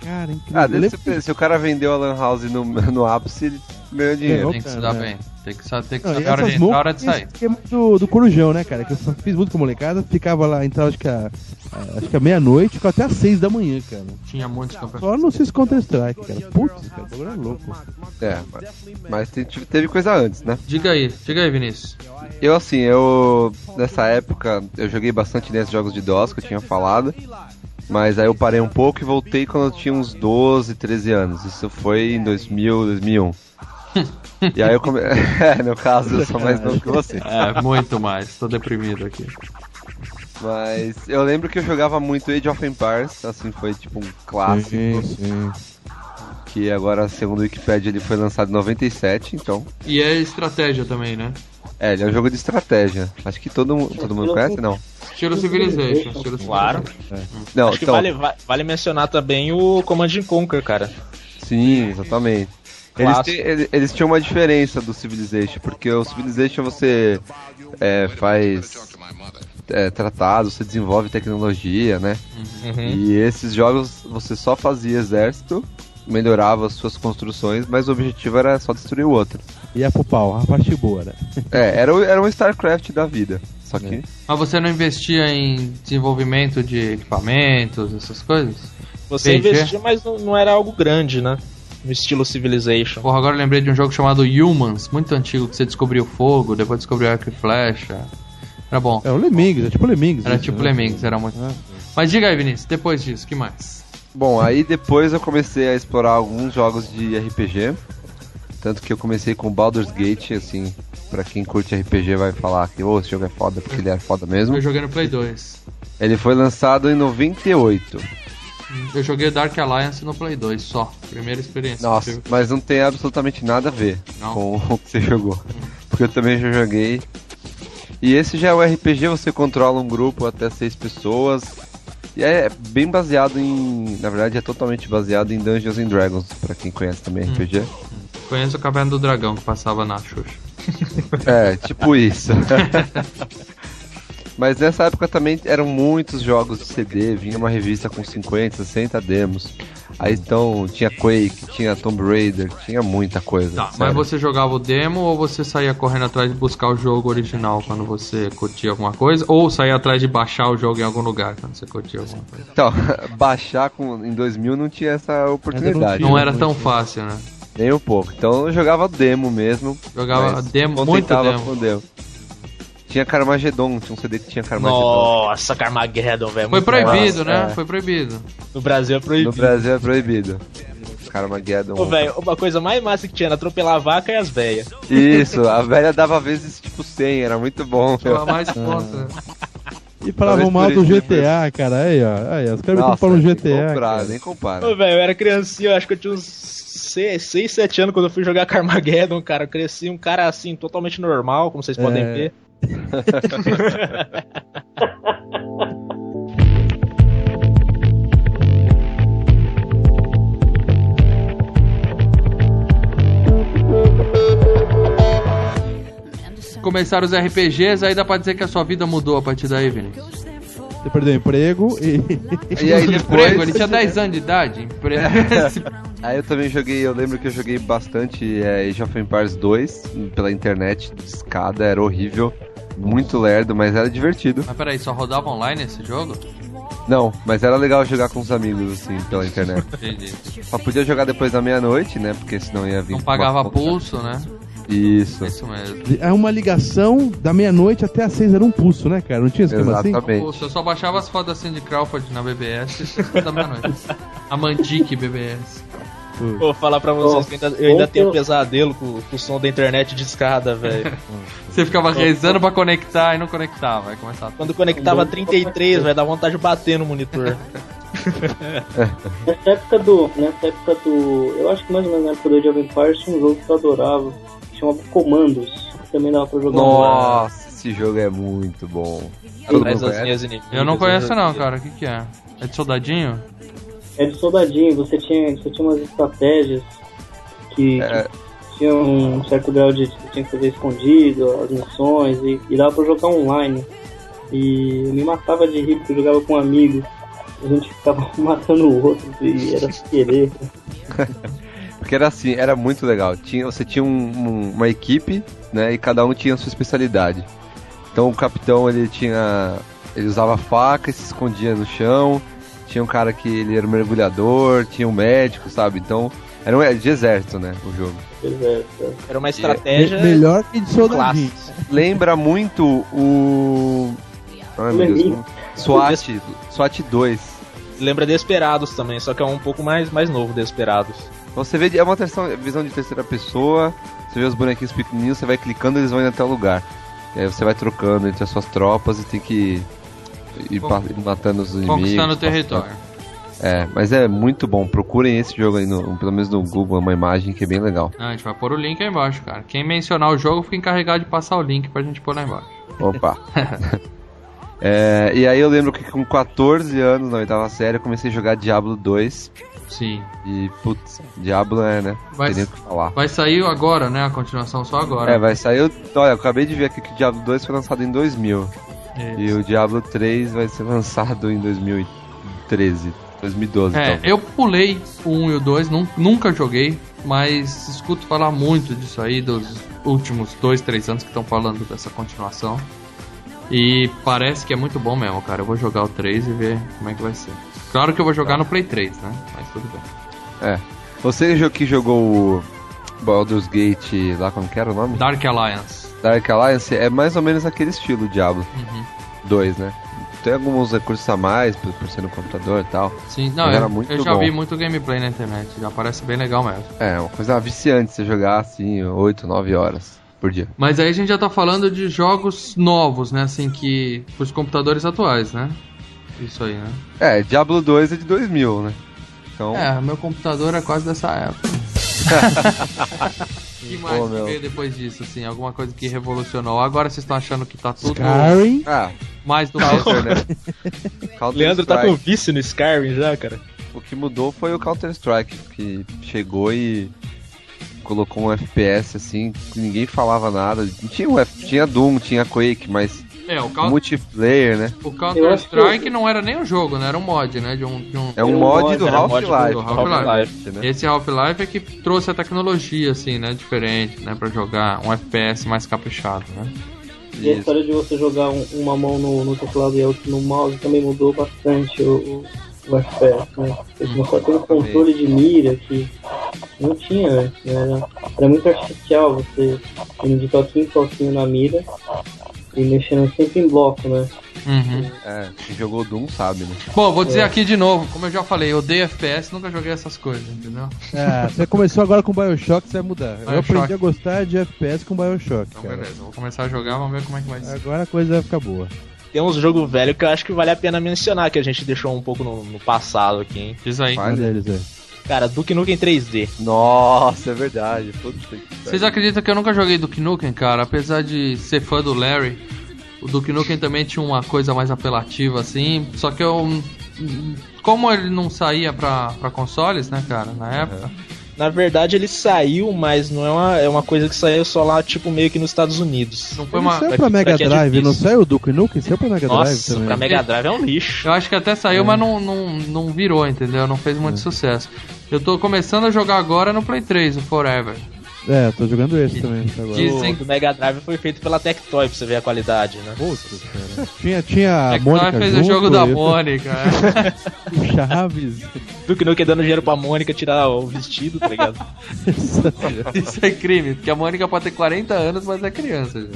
Cara, incrível. Ah, deve lembro ser- se o cara vendeu a Lan House no, *laughs* no ápice, ele ganhou dinheiro. Tem que se dar bem. Tem que, sa- tem que Não, saber a hora de entrar, a hora de sair. esse esquema do, do Corujão, né, cara? Que eu só fiz muito com a molecada, ficava lá, entrava acho que a, a- acho que a meia-noite, ficava até às seis da manhã, cara. Tinha muitos campeonatos. Só no Cis Counter-Strike, cara. Putz, cara, o bagulho é louco. É, mas, mas te- teve coisa antes, né? Diga aí, diga aí, Vinícius. Eu, assim, eu. Nessa época, eu joguei bastante nesses jogos de DOS que eu tinha falado. Mas aí eu parei um pouco e voltei quando eu tinha uns 12, 13 anos. Isso foi em 2000, 2001. *laughs* e aí eu come... *laughs* É, no caso, eu sou mais novo que você. É, muito mais. Tô deprimido aqui. Mas eu lembro que eu jogava muito Age of Empires, assim, foi tipo um clássico. Sim, sim. Que agora, segundo o Wikipedia, ele foi lançado em 97, então. E é estratégia também, né? É, ele é um jogo de estratégia. Acho que todo, mu- todo mundo conhece, não? Estilo Civilization. Estilo Claro. Civilization. Não, Acho que então. vale, va- vale mencionar também o Command and Conquer, cara. Sim, exatamente. Eles, eles tinham uma diferença do Civilization, porque o Civilization você é, faz é, tratados, você desenvolve tecnologia, né? Uhum. E esses jogos você só fazia exército, melhorava as suas construções, mas o objetivo era só destruir o outro. E é pro pau, a parte boa, né? *laughs* É, era, era um StarCraft da vida. Só que. Mas você não investia em desenvolvimento de equipamentos, essas coisas? Você PG? investia, mas não, não era algo grande, né? No estilo Civilization. Porra, agora eu lembrei de um jogo chamado Humans, muito antigo, que você descobriu fogo, depois descobriu arco e flecha. Era bom. É o Lemmings, é tipo Lemmings. Era isso, tipo né? Lemmings, era muito. Ah, Mas diga aí, Vinícius, depois disso, que mais? Bom, aí depois eu comecei a explorar alguns jogos de RPG. Tanto que eu comecei com Baldur's Gate, assim, pra quem curte RPG vai falar que oh, esse jogo é foda, porque ele é foda mesmo. Eu joguei no Play 2. Ele foi lançado em 98. Eu joguei Dark Alliance no Play 2 só. Primeira experiência. Nossa, mas não tem absolutamente nada a ver Não. com *laughs* o que você jogou. Porque eu também já joguei. E esse já é o RPG, você controla um grupo até seis pessoas. E é bem baseado em. Na verdade, é totalmente baseado em Dungeons and Dragons, pra quem conhece também RPG. Conheço o Caverna do Dragão que passava na Xuxa. É, tipo isso. *laughs* Mas nessa época também eram muitos jogos de CD, vinha uma revista com 50, 60 demos. Aí então tinha Quake, tinha Tomb Raider, tinha muita coisa. Tá, mas você jogava o demo ou você saía correndo atrás de buscar o jogo original quando você curtia alguma coisa? Ou saía atrás de baixar o jogo em algum lugar quando você curtia alguma coisa? Então, *laughs* baixar com, em 2000 não tinha essa oportunidade. Não era tão fácil, né? Nem um pouco. Então eu jogava demo mesmo. Jogava demo, muito demo. com o demo. Tinha Carmageddon, tinha um CD que tinha Carmageddon. Nossa, Carmageddon, velho. Foi proibido, massa. né? é. Foi proibido. No Brasil é No proibido. Brasil é proibido. Carmageddon. Ô, velho, uma coisa mais massa que tinha era atropelar a vaca e as velhas. Isso, a velha dava vezes tipo 100, era muito bom. Tava mais conta. E falavam Talvez mal do GTA, cara. Aí, ó. Aí, ó. Os caras Nossa, pau no nem GTA. compara, cara. nem compara. Ô, velho, eu era criancinha, eu acho que eu tinha uns 6, 7 anos quando eu fui jogar *laughs* Carmageddon, cara. Eu cresci um cara assim, totalmente normal, como vocês podem É. ver. Começaram os RPGs, aí dá pra dizer que a sua vida mudou a partir daí, Vinícius. Você perdeu o emprego e. E aí Emprego, depois. ele tinha 10 anos de idade. Emprego. *laughs* Aí eu também joguei, eu lembro que eu joguei bastante é, Age of Empires 2 pela internet, escada, era horrível. Muito lerdo, mas era divertido. Mas peraí, só rodava online esse jogo? Não, mas era legal jogar com os amigos, assim, pela internet. Entendi. Só podia jogar depois da meia-noite, né? Porque senão ia vir. Não pagava pulso, né? Isso. Isso mesmo. É uma ligação da meia-noite até às seis era um pulso, né, cara? Não tinha esquema assim? Exatamente. Pulso, eu só baixava as fotos da Cindy Crawford na BBS da meia-noite. *laughs* A Mandic BBS. Vou falar pra vocês que eu ainda, eu ainda tenho pesadelo com, com o som da internet de escada, velho. *laughs* Você ficava rezando pra conectar e não conectava. Vai começar a Quando conectava 33, vai dar vontade de bater no monitor. Nessa época do. Nessa época do. Eu acho que mais ou menos na época do Age of Empires tinha um jogo que eu adorava, que chamava Comandos. que Também dava pra jogar. Nossa, esse jogo é muito bom. Todo Traz mundo as conhece? minhas inimigas. Eu não conheço não, cara. O que que é? É de soldadinho? É de soldadinho, você tinha, você tinha umas estratégias que, É. que tinham um certo grau de você tinha que fazer escondido, as missões, e, e dava pra jogar online. E eu me matava de rir porque eu jogava com um amigo. A gente ficava *laughs* matando o outro e era sem querer. *laughs* Porque era assim, era muito legal. Tinha, você tinha um- um- uma equipe, né? E cada um tinha a sua especialidade. Então o capitão ele tinha. Ele usava faca e se escondia no chão. Tinha um cara que ele era um mergulhador, tinha um médico, sabe? Então era um, é de exército, né? O jogo. É, é. Era uma estratégia. Me- melhor que de soldadinho. Lembra muito o. Ai meu Deus. SWAT. SWAT 2. Lembra Desperados também, só que é um pouco mais, mais novo Desperados. Então você vê, é uma terção- visão de terceira pessoa, você vê os bonequinhos pequenininhos, você vai clicando eles vão indo até o lugar. E aí você vai trocando entre as suas tropas e tem que Con- ir matando os inimigos. Conquistando o passando. território. É, mas é muito bom. Procurem esse jogo aí, no, pelo menos no Google, é uma imagem que é bem legal. Ah, a gente vai pôr o link aí embaixo, cara. Quem mencionar o jogo fica encarregado de passar o link pra gente pôr lá embaixo. Opa! *laughs* *laughs* É, e aí eu lembro que com 14 anos, na oitava série, eu comecei a jogar Diablo 2. Sim. E, putz, Diablo é, né? Vai- tem nem o que falar. Vai sair agora, né? A continuação só agora. É, vai sair. Olha, eu acabei de ver aqui que o Diablo 2 foi lançado em 2000. E o Diablo 3 vai ser lançado em 2013, 2012. É, então. eu pulei o 1 e o 2, nun- nunca joguei, mas escuto falar muito disso aí, dos últimos 2, 3 anos que estão falando dessa continuação. E parece que é muito bom mesmo, cara. Eu vou jogar o 3 e ver como é que vai ser. Claro que eu vou jogar no Play 3, né? Mas tudo bem. É. Você que jogou o Baldur's Gate, lá como que era o nome? Dark Alliance. Dark Alliance, é mais ou menos aquele estilo Diablo Uhum. 2, né? Tem alguns recursos a mais, por, por ser no computador e tal. Sim, não, eu, era muito eu já bom. vi muito gameplay na internet, já parece bem legal mesmo. É, uma coisa viciante você jogar assim, 8, 9 horas por dia. Mas aí a gente já tá falando de jogos novos, né? Assim, que. pros computadores atuais, né? Isso aí, né? É, Diablo 2 é de 2000, né? Então, É, meu computador é quase dessa época. *laughs* que mais Pô, que meu. veio depois disso, assim? Alguma coisa que revolucionou. Agora vocês estão achando que tá tudo Skyrim. ah, mais do. Counter, né? *laughs* Counter Leandro tá com Strike. vício no Skyrim já, cara. O que mudou foi o Counter-Strike, que chegou e colocou um FPS assim, que ninguém falava nada. Tinha, um F... tinha Doom, tinha Quake, mas É, o, Coun- multiplayer, né? o Counter-Strike não era nem um jogo, né? Era um mod, né? De um, de um... É um um mod mod, do um Half-Life. Half-Life. Half-Life, né? Esse Half-Life é que trouxe a tecnologia, assim, né? Diferente, né? Pra jogar um FPS mais caprichado, né? E a história de você jogar um- uma mão no, no teclado e a outra no mouse também mudou bastante o, o, o FPS, né? Você ter um controle de mira que não tinha antes, né? Era, era muito artificial você indo de toquinho em toquinho na mira e mexendo sempre em bloco, né? Uhum. É, quem jogou Doom sabe, né? Bom, vou dizer aqui de novo, como eu já falei, eu odeio FPS, nunca joguei essas coisas, entendeu? Ah, você começou agora com Bioshock, você vai mudar. Eu Bioshock. aprendi a gostar de FPS com Bioshock, Então, cara. beleza, vou começar a jogar, vamos ver como é que vai ser. Agora a coisa vai ficar boa. Tem uns jogos velhos que eu acho que vale a pena mencionar, que a gente deixou um pouco no, no passado aqui, hein. Diz aí. Vai. Um deles aí. Cara, Duke Nukem 3D. Nossa, é verdade. Vocês acreditam que eu nunca joguei Duke Nukem, cara? Apesar de ser fã do Larry, o Duke Nukem também tinha uma coisa mais apelativa, assim. Só que eu. Como ele não saía pra, pra consoles, né, cara, na época. Na verdade, ele saiu, mas não é uma, é uma coisa que saiu só lá, tipo, meio que nos Estados Unidos. Não foi Ele uma. saiu pra pra que- Mega pra que é Drive, não difícil. saiu o Duke Nukem? Saiu pra Mega Drive Nossa, também. pra Mega Drive é um lixo. Eu acho que até saiu, mas não, não, não virou, entendeu? Não fez muito sucesso. Eu tô começando a jogar agora no Play 3, o Forever. É, tô jogando esse também até agora. Dizem- O do Mega Drive foi feito pela Tectoy, pra você ver a qualidade, né? Putz, cara. Tinha, tinha a que Mônica nós fez o junto, jogo da Mônica. é. *laughs* o Chaves. Duke Nukem dando dinheiro pra Mônica tirar o vestido, tá ligado? *laughs* Isso é crime, porque a Mônica pode ter 40 anos, mas é criança. gente.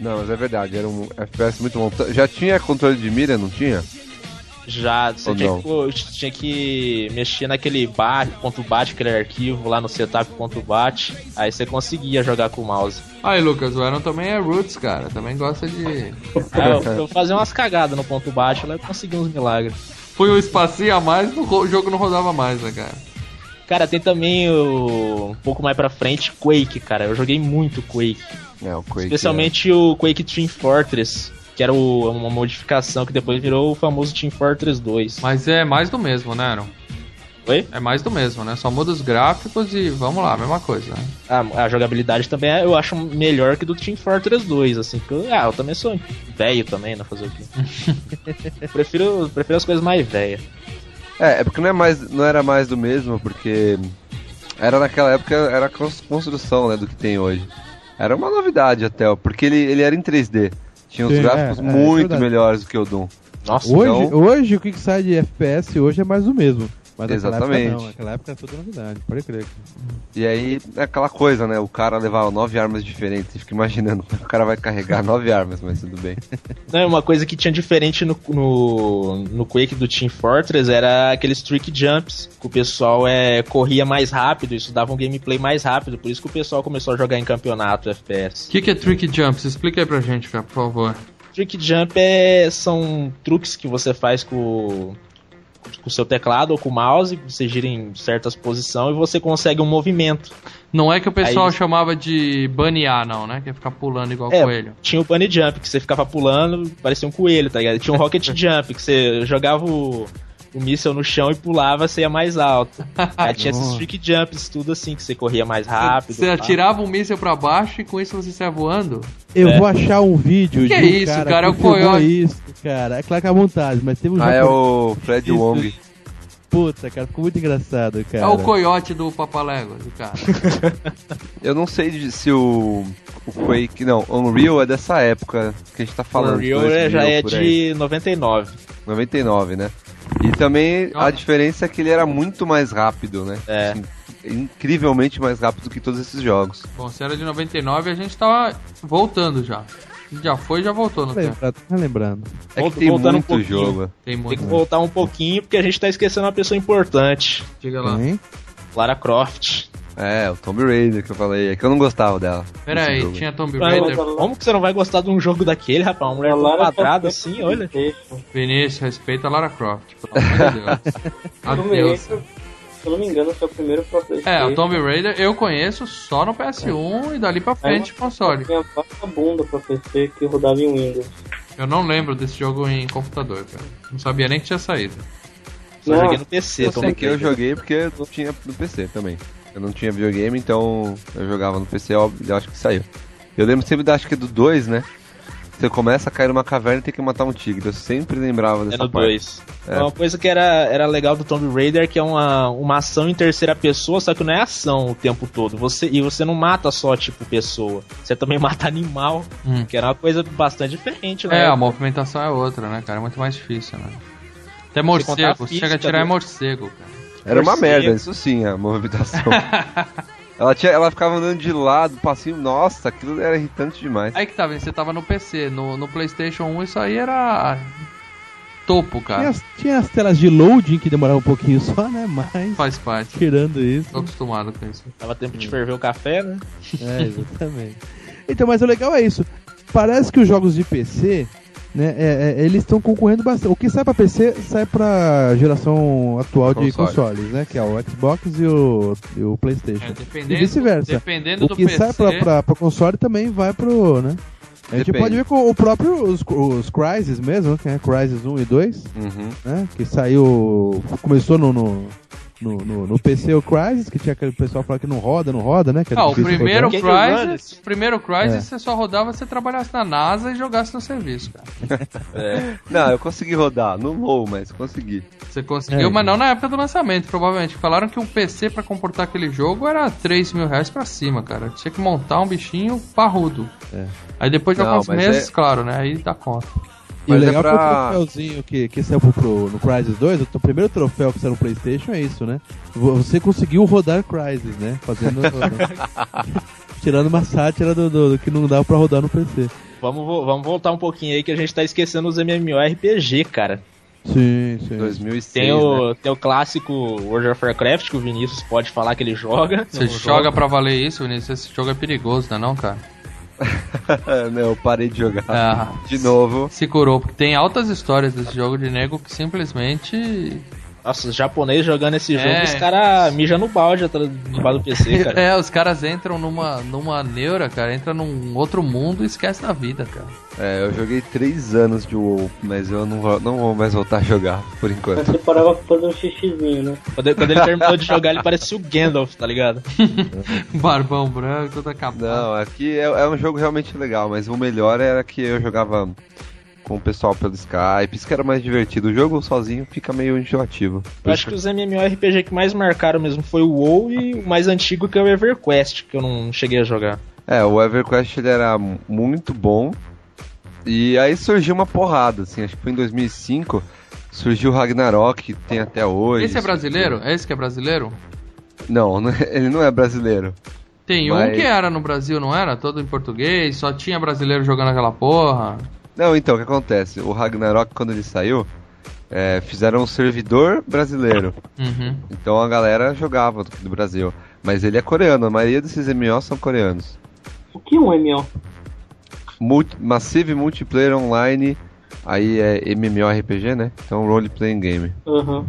Não, mas é verdade, era um FPS muito bom. Já tinha controle de mira, não tinha? Já, você tinha que, tinha que mexer naquele bat, ponto bat, aquele arquivo lá no setup ponto bat, aí você conseguia jogar com o mouse. Aí, Lucas, o Aaron também é roots, cara. Também gosta de. Aí *laughs* eu, eu fazia umas cagadas no ponto baixo, lá eu consegui uns milagres. Foi um espacinho a mais, o jogo não rodava mais, né, cara? Cara, tem também o, um pouco mais pra frente Quake, cara. Eu joguei muito Quake. É, o Quake. Especialmente o Quake Team Fortress, que era o- uma modificação que depois virou o famoso Team Fortress 2. Mas é mais do mesmo, né, Aaron? Oi? É mais do mesmo, né? Só muda os gráficos e vamos lá, mesma coisa. Né? A, a jogabilidade também é- eu acho melhor que do Team Fortress 2, assim, porque eu, ah, eu também sou velho também, né, fazer o quê? *laughs* prefiro, prefiro as coisas mais velhas. É, é porque não, é mais, não era mais do mesmo, porque era naquela época era a cons- construção né, do que tem hoje. Era uma novidade até, ó, porque ele, ele era em 3D. Tinha uns gráficos é, é, muito verdade. melhores do que o Doom. Nossa, Hoje, Então- hoje o que sai de FPS hoje é mais do mesmo. Mas época Exatamente. não, naquela época é tudo novidade, pode crer. E aí é aquela coisa, né? O cara levava nove armas diferentes. Você fica imaginando, *laughs* o cara vai carregar nove armas, mas tudo bem. *laughs* Não, uma coisa que tinha diferente no, no, no Quake do Team Fortress era aqueles trick jumps, que o pessoal é, corria mais rápido, isso dava um gameplay mais rápido, por isso que o pessoal começou a jogar em campeonato FPS. O que, que é Trick Jumps? Explica aí pra gente, cara, por favor. Trick jump é, são truques que você faz com, com o seu teclado ou com o mouse, você gira em certas posições e você consegue um movimento. Não é que o pessoal Aí- chamava de banear, não, né? Que é ficar pulando igual É, coelho. Tinha o bunny jump, que você ficava pulando, parecia um coelho, tá ligado? Tinha um rocket *laughs* jump, que você jogava o, o míssel no chão e pulava, você ia mais alto. Aí tinha esses trick jumps, tudo assim, que você corria mais rápido. Você atirava um míssil pra baixo e com isso você saia voando? Eu É. vou achar um vídeo Que de é um isso, cara, cara? É que o filmou isso, cara. É claro que é à vontade, mas teve um Ah, é o Fred Isso. Wong. Puta, cara, ficou muito engraçado, cara. É o coiote do Papalégua, do cara. *laughs* Eu não sei se o, o Quake. Não, Unreal é dessa época que a gente tá falando. Unreal 2000 já é de 99. 99, né? E também a diferença é que ele era muito mais rápido, né? É. Assim, incrivelmente mais rápido que todos esses jogos. Bom, se era de 99, a gente tava voltando já. Já foi, já voltou no tempo. Lembrando, tá lembrando. É que tem voltando um muito pouquinho. jogo. Tem Tem muito. que voltar um pouquinho, porque a gente tá esquecendo uma pessoa importante. Diga lá. Tem? Lara Croft. É, o Tomb Raider que eu falei, é que eu não gostava dela. Pera aí, tinha Tomb Raider. como que você não vai gostar de um jogo daquele, rapaz? Uma mulher A Lara quadrada Croft assim, é olha. Vinícius, respeita a Lara Croft, pelo *laughs* amor de Deus. Tomb Adeus. Raider, se eu não me engano, foi o primeiro pra PlayStation. É, o Tomb Raider eu conheço só no PS1 e dali pra frente console. Tinha vagabunda pra PC que rodava em Windows. Eu não lembro desse jogo em computador, cara. Não sabia nem que tinha saído. Só Não, joguei no PC, Eu sei que eu joguei porque eu tinha no PC também. Eu não tinha videogame, então eu jogava no PC, óbvio, eu acho que saiu. Eu lembro sempre da, acho que é do 2, né? Você começa a cair numa caverna e tem que matar um tigre. Eu sempre lembrava É dessa no parte. 2. É. Uma coisa que era, era legal do Tomb Raider é que é uma, uma ação em terceira pessoa, só que não é ação o tempo todo. Você, e você não mata só, tipo, pessoa. Você também *laughs* mata animal, Hum. que era uma coisa bastante diferente, né? É, a movimentação é outra, né, cara? É muito mais difícil, né? Até morcego, você física chega a tirar é morcego, cara. Era uma merda, isso sim, a movimentação. *laughs* ela, tinha, ela ficava andando de lado, passinho. Nossa, aquilo era irritante demais. Aí que tá vendo, você tava no PC, no, no Playstation 1 isso aí era topo, Tinha cara. as, tinha as telas de loading que demoravam um pouquinho só, né? Mas, Faz parte. tirando isso. Tô acostumado com isso. Dava tempo de ferver o café, né? É, exatamente. Então, mas o legal é isso. Parece que os jogos de PC, né, é- é- eles estão concorrendo bastante. O que sai pra PC sai pra geração atual de Console. consoles, né? Que é o Xbox e o, e o É, PlayStation. dependendo, E vice-versa. Dependendo O que sai pra, pra console também vai pro, né? A gente Depende. pode ver com o próprio os, os Crysis mesmo, que é Crysis 1 e 2, Uhum. né? Que saiu. Começou no, no, no, no, no PC o Crysis, que tinha aquele pessoal falando que não roda, não roda, né? Ah, o primeiro usa Crysis, isso? primeiro Crysis É. você só rodava se você trabalhasse na NASA e jogasse no serviço, cara. *laughs* Não, eu consegui rodar, no low, mas consegui. Você conseguiu, É. mas não na época do lançamento, provavelmente. Falaram que um PC pra comportar aquele jogo era 3 mil reais pra cima, cara. Tinha que montar um bichinho parrudo. É. Aí depois de Não, alguns meses, é- claro, né? Aí dá conta. E o Mas é legal pra- foi o troféuzinho que, que saiu pro, pro- no Crysis 2, o primeiro troféu que saiu no Playstation é isso, né? Você conseguiu rodar Crysis, né? Fazendo. *laughs* *laughs* tirando uma sátira do, do- do que não dava pra rodar no PC. Vamos, vamos voltar um pouquinho aí que a gente tá esquecendo os MMORPG, cara. Sim, sim. 2006, Tem né? o, tem o clássico World of Warcraft que o Vinícius pode falar que ele joga. Você não joga jogo. pra valer isso, Vinícius? Esse jogo é perigoso, né não, cara? *laughs* não, eu parei de jogar. Ah, De novo. se curou, porque tem altas histórias desse jogo de nego que simplesmente. Nossa, os japoneses jogando esse jogo, É. os caras mijam no balde atrás debaixo do PC, *laughs* cara. É, os caras entram numa, numa neura, cara, entra num outro mundo e esquece da vida, cara. É, eu joguei 3 anos de WoW, mas eu não vou, não vou mais voltar a jogar, por Mas enquanto. você parava pra fazer um xixizinho, né? Quando, quando ele terminou de jogar, ele parecia o Gandalf, tá ligado? *laughs* Barbão branco, todo acabado. Não, aqui é, é um jogo realmente legal, mas o melhor era que eu jogava com o pessoal pelo Skype, isso que era mais divertido. O jogo sozinho fica meio enjoativo. Eu acho que os MMORPG que mais marcaram mesmo foi o WoW e o mais antigo que é o EverQuest, que eu não cheguei a jogar. É, o EverQuest ele era mu- muito bom. E aí surgiu uma porrada, assim, acho que foi em 2005, surgiu o Ragnarok, que tem até hoje. Esse é brasileiro? É esse que é brasileiro? Não, *laughs* ele não é brasileiro. Tem um Mas- que era no Brasil, não era? Todo em português, só tinha brasileiro jogando aquela porra. Não, então, o que acontece? O Ragnarok, quando ele saiu, é, fizeram um servidor brasileiro. Uhum. Então a galera jogava do, do Brasil. Mas ele é coreano, a maioria desses MMOs são coreanos. O que é um MMO? Multi- Massive Multiplayer Online, aí é MMORPG, né? Então Role Playing Game. Aham.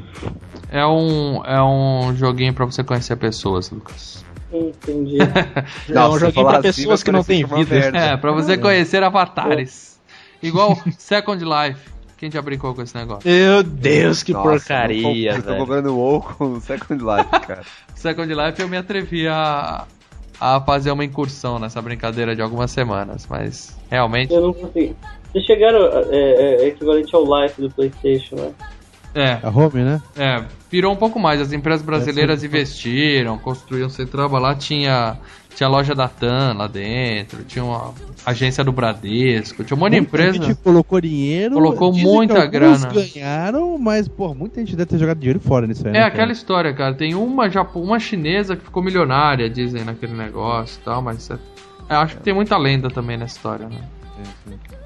É um, é um joguinho pra você conhecer pessoas, Lucas. Entendi. *laughs* é um joguinho pra assim, pessoas vai que não têm uma vida. É, pra você conhecer avatares. Igual *laughs* Second Life. Quem já brincou com esse negócio? Meu Deus, que Nossa, porcaria, Vocês estão velho. comprando WoW com *laughs* Second Life, cara. *laughs* Second Life eu me atrevi a, a fazer uma incursão nessa brincadeira de algumas semanas, mas realmente. Eu não consegui. Vocês chegaram. É, é equivalente ao Life do PlayStation, né? É, A home, né? é, virou um pouco mais. As empresas brasileiras investiram, construíram Centraba lá, tinha, tinha loja da TAM lá dentro, tinha uma agência do Bradesco, tinha um monte de empresa. gente colocou dinheiro. Colocou muita grana. ganharam, mas, pô, muita gente deve ter jogado dinheiro fora nisso aí. É né, aquela história, cara. Tem uma, japo- uma chinesa que ficou milionária, dizem, naquele negócio e tal, mas. É, é, acho que tem muita lenda também nessa história, né?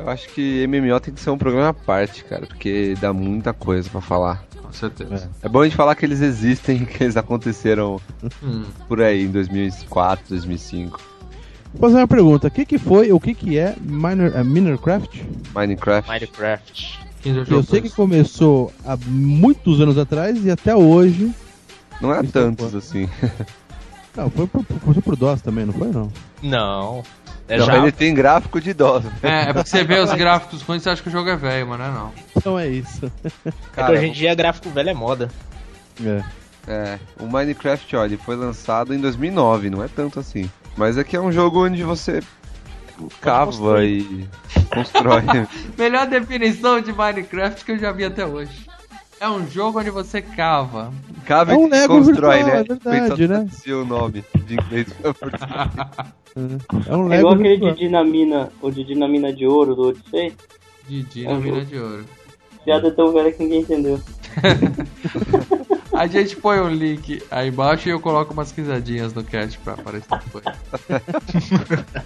Eu acho que MMO tem que ser um programa à parte, cara, porque dá muita coisa pra falar. Com certeza. É bom a gente falar que eles existem, *laughs* que eles aconteceram Hum. por aí, em 2004, 2005. Vou fazer uma pergunta: o que, que foi, o que, que é Miner, é Minercraft? Minecraft. Minecraft. Já Eu sei que começou há muitos anos atrás e até hoje. Não é Isso tantos é assim. *laughs* Não, foi pro, foi pro DOS também, não foi não? Não. É Não, já. ele tem gráfico de idoso. É, é porque você vê os gráficos ruins e você acha que o jogo é velho, mas não é não. Então é isso. *laughs* É que Cara, hoje em dia gráfico velho é moda. É. É, o Minecraft, olha, ele foi lançado em 2009, não é tanto assim. Mas aqui é um jogo onde você cava construir. e constrói. *laughs* Melhor definição de Minecraft que eu já vi até hoje. É um jogo onde você cava. Cava É um e Lego constrói, virtual, né? é verdade, né? o nome de inglês pra português. É um É igual aquele de dinamina, o de dinamina de ouro do Odyssey. Didi É na um mina jogo. de ouro. Piada tão velha que ninguém entendeu. *laughs* A gente põe o link aí embaixo e eu coloco umas risadinhas no cast pra aparecer depois.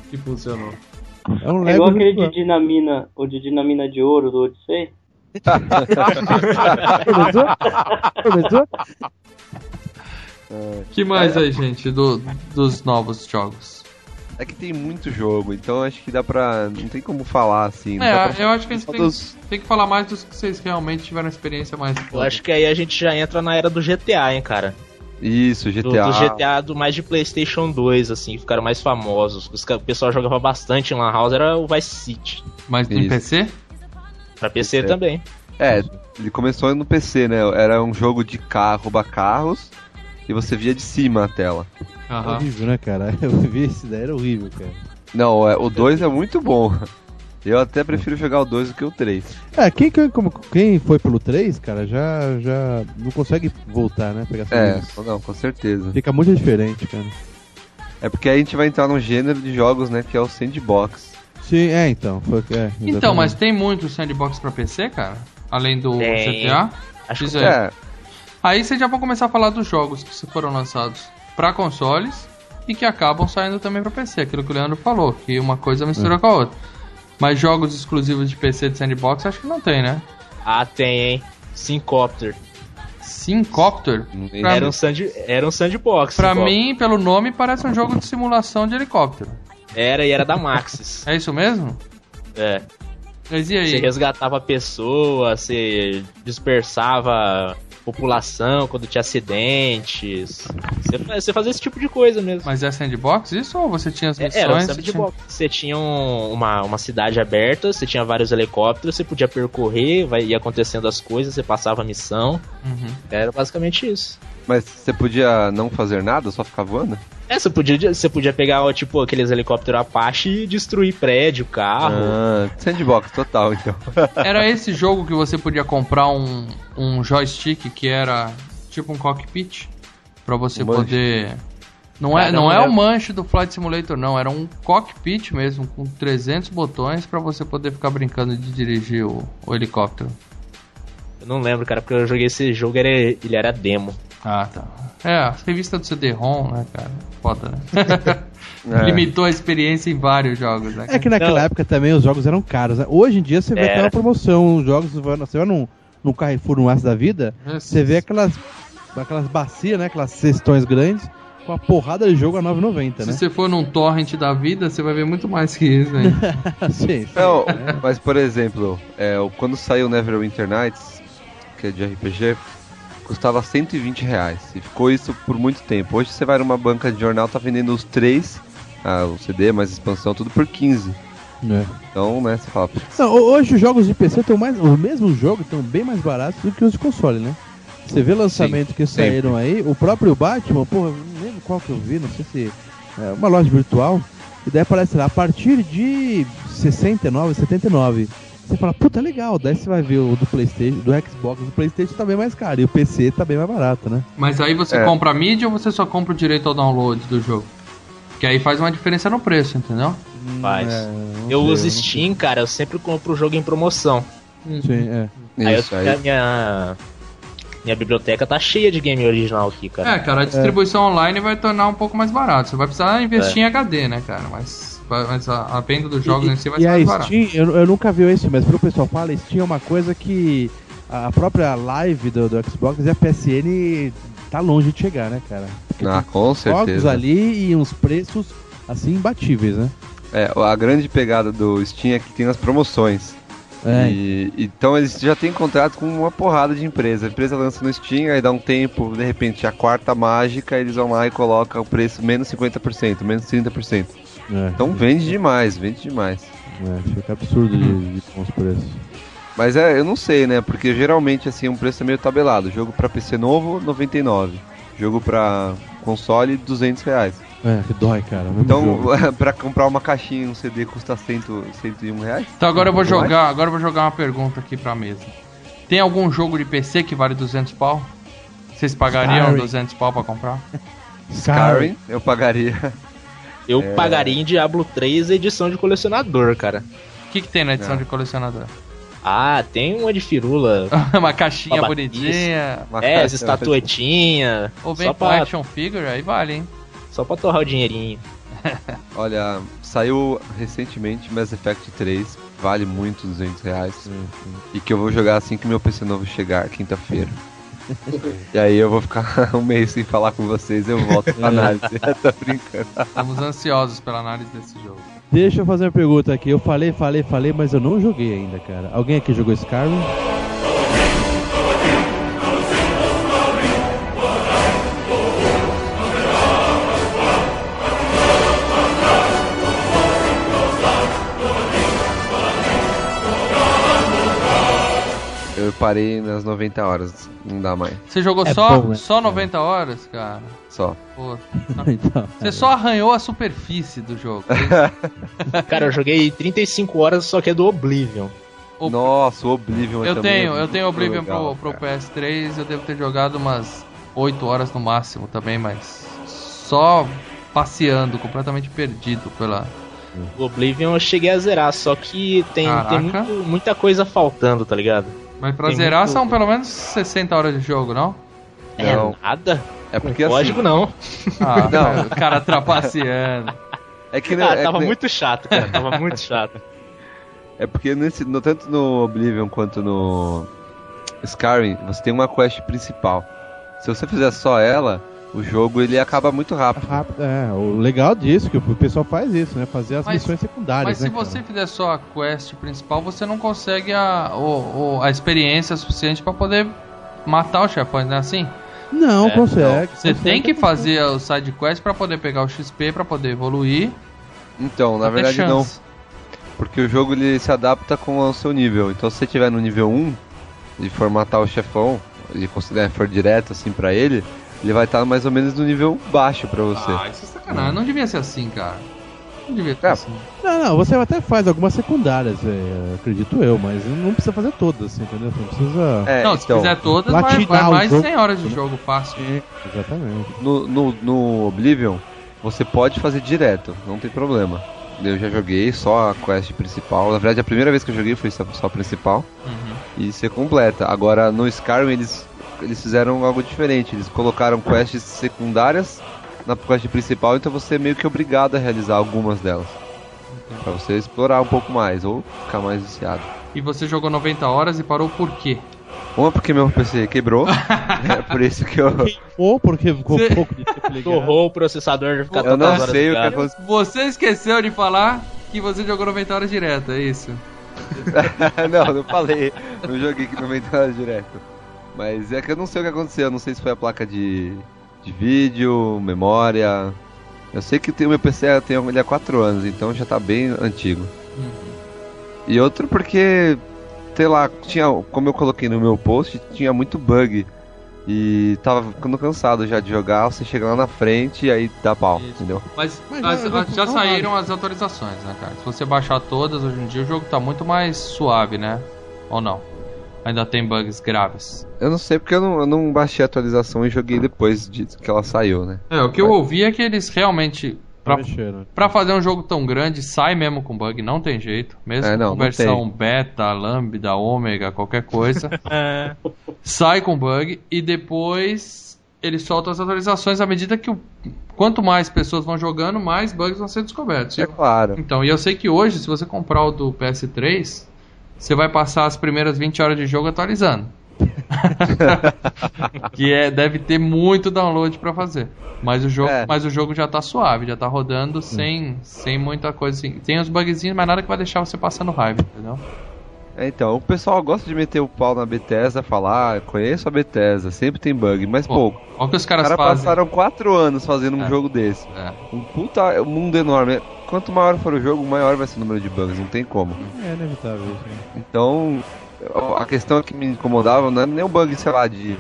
que *laughs* funcionou. É um É igual aquele de dinamina, o de dinamina de ouro do Odyssey. Começou? *laughs* Começou? que mais aí, gente, do, dos novos jogos? É que tem muito jogo, então acho que dá pra. Não tem como falar assim. É, pra eu acho que a gente tem, dos- tem que falar mais dos que vocês realmente tiveram experiência mais Eu acho que aí a gente já entra na era do GTA, hein, cara. Isso, Do, GTA. do GTA do mais de PlayStation 2, assim, ficaram mais famosos. Os o pessoal jogava bastante em Lan House era o Vice City. Mas em Isso. PC? Pra PC É. também. É, ele começou no PC, né? Era um jogo de carro, roubar carros, e você via de cima a tela. Aham. Horrível, né, cara? *laughs* Eu vi esse daí, era horrível, cara. Não, é, o 2 é muito bom. Eu até prefiro jogar o 2 do que o 3. É, quem, como- quem foi pelo 3, cara, já, já não consegue voltar, né? Pegar É, essa não, com certeza. Fica muito diferente, cara. É porque aí a gente vai entrar num gênero de jogos, né, que é o sandbox. Sim, é, então. Foi, é, Então, mas tem muito sandbox pra PC, cara? Além do Tem. GTA? Acho Diz que aí. É, Aí vocês já vão começar a falar dos jogos que se foram lançados pra consoles e que acabam saindo também pra PC, aquilo que o Leandro falou, que uma coisa mistura com a outra. Mas jogos exclusivos de PC de sandbox acho que não tem, né? Ah, tem, hein? Syncopter. Syncopter? não- Pra Era mim- um, sand, era um sandbox. Pra Syncopter. mim, pelo nome, parece um jogo de simulação de helicóptero. Era e era da Maxis. É isso mesmo? é. Mas e Você aí? resgatava a pessoa, você dispersava população quando tinha acidentes. Você, você fazia esse tipo de coisa mesmo. Mas é sandbox isso ou você tinha as É, missões? Era um você tinha- sandbox. Você tinha um- uma, uma cidade aberta, você tinha vários helicópteros, você podia percorrer, vai, ia acontecendo as coisas, você passava a missão. Uhum. Era basicamente isso. Mas você podia não fazer nada, só ficar voando? É, você podia, você podia pegar, ó, tipo, aqueles helicópteros Apache e destruir prédio, carro. Ah, sandbox total, então. *laughs* Era esse jogo que você podia comprar um, um joystick que era tipo um cockpit pra você Um manche. poder. Não é, não é o manche do Flight Simulator, não. Era um cockpit mesmo, com 300 botões pra você poder ficar brincando de dirigir o, o helicóptero. Eu não lembro, cara, porque eu joguei esse jogo, era, ele era demo. Ah, tá. É, a revista do CD-ROM, né, cara? Foda, né? *laughs* É. Limitou a experiência em vários jogos, né? É que naquela Não. época também os jogos eram caros, né? Hoje em dia você vê Era. aquela promoção, os jogos, você vai- você vai num, num Carrefour, num Aço da Vida, você vê aquelas, aquelas bacias, né? Aquelas cestões grandes, com a porrada de jogo a 9,90, Se né? você for num torrent da vida, você vai ver muito mais que isso, hein? *laughs* sim, sim. Não, mas por exemplo, é, quando saiu Neverwinter Nights, de RPG, custava 120 reais. E ficou isso por muito tempo. Hoje você vai numa banca de jornal, tá vendendo os três, ah, o CD, mais expansão, tudo por 15. É. Então, né, você fala, "Putz, Não, ho- hoje os jogos de PC estão mais. Os mesmos jogos estão bem mais baratos do que os de console, né? Você vê lançamentos que sempre. saíram aí, o próprio Batman, porra, não lembro qual que eu vi, não sei se. É uma loja virtual, e daí aparece lá, a partir de 69, 79. Você fala, puta legal, daí você vai ver o do Playstation, do Xbox, o Playstation tá bem mais caro, e o PC tá bem mais barato, né? Mas aí você É. compra a mídia ou você só compra o direito ao download do jogo? Que aí faz uma diferença no preço, entendeu? Faz. É, eu sei, uso Steam, cara, eu sempre compro o jogo em promoção. sei. Sim, é. Aí, eu, isso aí. a minha, minha biblioteca tá cheia de game original aqui, cara. É, cara, a distribuição online vai tornar um pouco mais barato. Você vai precisar investir em HD, né, cara? Mas, mas a, a venda dos jogos e, em si vai e ser a mais barata. Steam, eu, eu nunca vi esse, mas pelo pessoal fala, Steam é uma coisa que a própria live do, do Xbox e a PSN tá longe de chegar, né, cara? Porque Ah, tem com jogos certeza. ali e uns preços assim imbatíveis, né? É, a grande pegada do Steam é que tem as promoções. É, E, então eles já têm contrato com uma porrada de empresa. A empresa lança no Steam, aí dá um tempo, de repente a quarta mágica, eles vão lá e colocam o preço menos 50%, menos 30%. É, Então vende demais, vende demais. é, fica absurdo de, de com os preços. Mas é, eu não sei, né? Porque geralmente assim, um preço é meio tabelado. Jogo pra PC novo, 99. Jogo pra console, 200 reais. É, que dói, cara. mesmo Então, *laughs* pra comprar uma caixinha, um CD custa 100, 101 reais? Então agora eu vou jogar, agora eu vou jogar uma pergunta aqui pra mesa. Tem algum jogo de PC que vale 200 pau? Vocês pagariam Skyrim. 200 pau pra comprar? Skyrim, eu pagaria. Eu É. pagaria em Diablo 3 a edição de colecionador, cara. O que, que tem na edição É. de colecionador? Ah, tem uma de firula. *laughs* uma caixinha Uma bonitinha. Uma é, caixa- estatuetinhas. Ou vem Só com pra, action figure, aí vale, hein? só pra torrar o dinheirinho. *laughs* Olha, saiu recentemente Mass Effect 3, vale muito 200 reais. E que eu vou jogar assim que meu PC novo chegar, quinta-feira. *laughs* e aí eu vou ficar *laughs* um mês sem falar com vocês, eu volto pra *laughs* análise. tá brincando. Estamos ansiosos pela análise desse jogo. Deixa eu fazer uma pergunta aqui. Eu falei, falei, falei, mas eu não joguei ainda, cara. Alguém aqui jogou Skyrim? Eu parei nas 90 horas. Não dá mais. Você jogou É só, bom, né? só 90 horas, cara? Só. Pô, *laughs* então, você só arranhou a superfície do jogo. *laughs* Cara, eu joguei 35 horas, só que é do Oblivion. O- Nossa, o Oblivion eu também tenho, é eu tenho Oblivion legal, pro, pro cara. PS3, eu devo ter jogado umas 8 horas no máximo também, mas só passeando, completamente perdido pela. O Oblivion eu cheguei a zerar, só que tem, tem muito- muita coisa faltando, tá ligado? Mas pra Tem zerar muito- são pelo menos 60 horas de jogo, não? Não. É nada? É porque assim, não. Ah, *laughs* Não. *laughs* o cara trapaceando. é que, Ah, é, tava que- muito chato, cara. Tava *laughs* muito chato. é porque nesse, no, tanto no Oblivion quanto no Skyrim, você tem uma quest principal. Se você fizer só ela, o jogo ele acaba muito rápido. rápido, é, o legal disso, que o pessoal faz isso, né? Fazer as Mas- missões secundárias, Mas se né, você cara? fizer só a quest principal, você não consegue a, o- o- a experiência suficiente pra poder matar os chefões, não é assim? Não, É, consegue. Você consegue, tem que consegue. fazer o side quest pra poder pegar o XP, pra poder evoluir. Então, na verdade não, porque o jogo ele se adapta com o seu nível. Então, se você tiver no nível 1 e for matar o chefão e considerar for direto assim pra ele, ele vai estar mais ou menos no nível baixo pra você. Ah, isso é sacanagem. Não devia ser assim, cara. Não devia ser É. assim. Não, não, você até faz algumas secundárias, é, acredito eu, mas não precisa fazer todas, entendeu? Você não precisa. É, não, se então, fizer todas, vai, vai mais de jogo. 100 horas de jogo fácil. É, exatamente. no, no, no Oblivion, você pode fazer direto, não tem problema. Eu já joguei só a quest principal. Na verdade, a primeira vez que eu joguei foi só a principal. E você completa. Agora, no Skyrim, eles, eles fizeram algo diferente. Eles colocaram quests secundárias na quest principal, então você é meio que obrigado a realizar algumas delas. Pra você explorar um pouco mais, ou ficar mais viciado. E você jogou 90 horas e parou por quê? Uma porque meu PC quebrou, *laughs* é por isso que eu, Ou porque ficou Cê- pouco de tempo ligado. Torrou o processador de ficar eu não sei o que aconteceu. Você esqueceu de falar que você jogou 90 horas direto, é isso? *laughs* não, não falei. Não joguei que 90 horas direto. Mas é que eu não sei o que aconteceu. Eu não sei se foi a placa de, de vídeo, memória. Eu sei que tem o meu PC tem, ele há 4 anos, então já tá bem antigo. E outro porque, sei lá, tinha, como eu coloquei no meu post, tinha muito bug. E tava ficando cansado já de jogar, você chega lá na frente e aí dá pau, Isso. entendeu? Mas, Mas as- já- as- já não saíram as atualizações, né, cara? Se você baixar todas hoje em dia, o jogo tá muito mais suave, né? Ou não? Ainda tem bugs graves. Eu não sei porque eu não, eu não baixei a atualização e joguei depois de que ela saiu, né? É, o que eu ouvi é que eles realmente. Pra, Mexeram. pra fazer um jogo tão grande, sai mesmo com bug, não tem jeito. Mesmo É, não, com versão beta, lambda, ômega, qualquer coisa. *laughs* É. sai com bug e depois eles soltam as atualizações à medida que o, quanto mais pessoas vão jogando, mais bugs vão ser descobertos. É claro. Então, e eu sei que hoje, se você comprar o do PS3, você vai passar as primeiras 20 horas de jogo atualizando. *laughs* que é, deve ter muito download pra fazer. Mas o jogo, É. mas o jogo já tá suave, já tá rodando sem, sem muita coisa assim. Tem os bugzinhos, mas nada que vai deixar você passando raiva, entendeu? É, então, o pessoal gosta de meter o pau na Bethesda, falar, ah, conheço a Bethesda, sempre tem bug, mas Pô, pouco. Olha o que os caras caras fazem. passaram quatro anos fazendo um É. jogo desse. É. Um puta um mundo enorme. Quanto maior for o jogo, maior vai ser o número de bugs, não tem como. É inevitável isso. Né? Então, a questão que me incomodava não é nem o bug, sei lá, de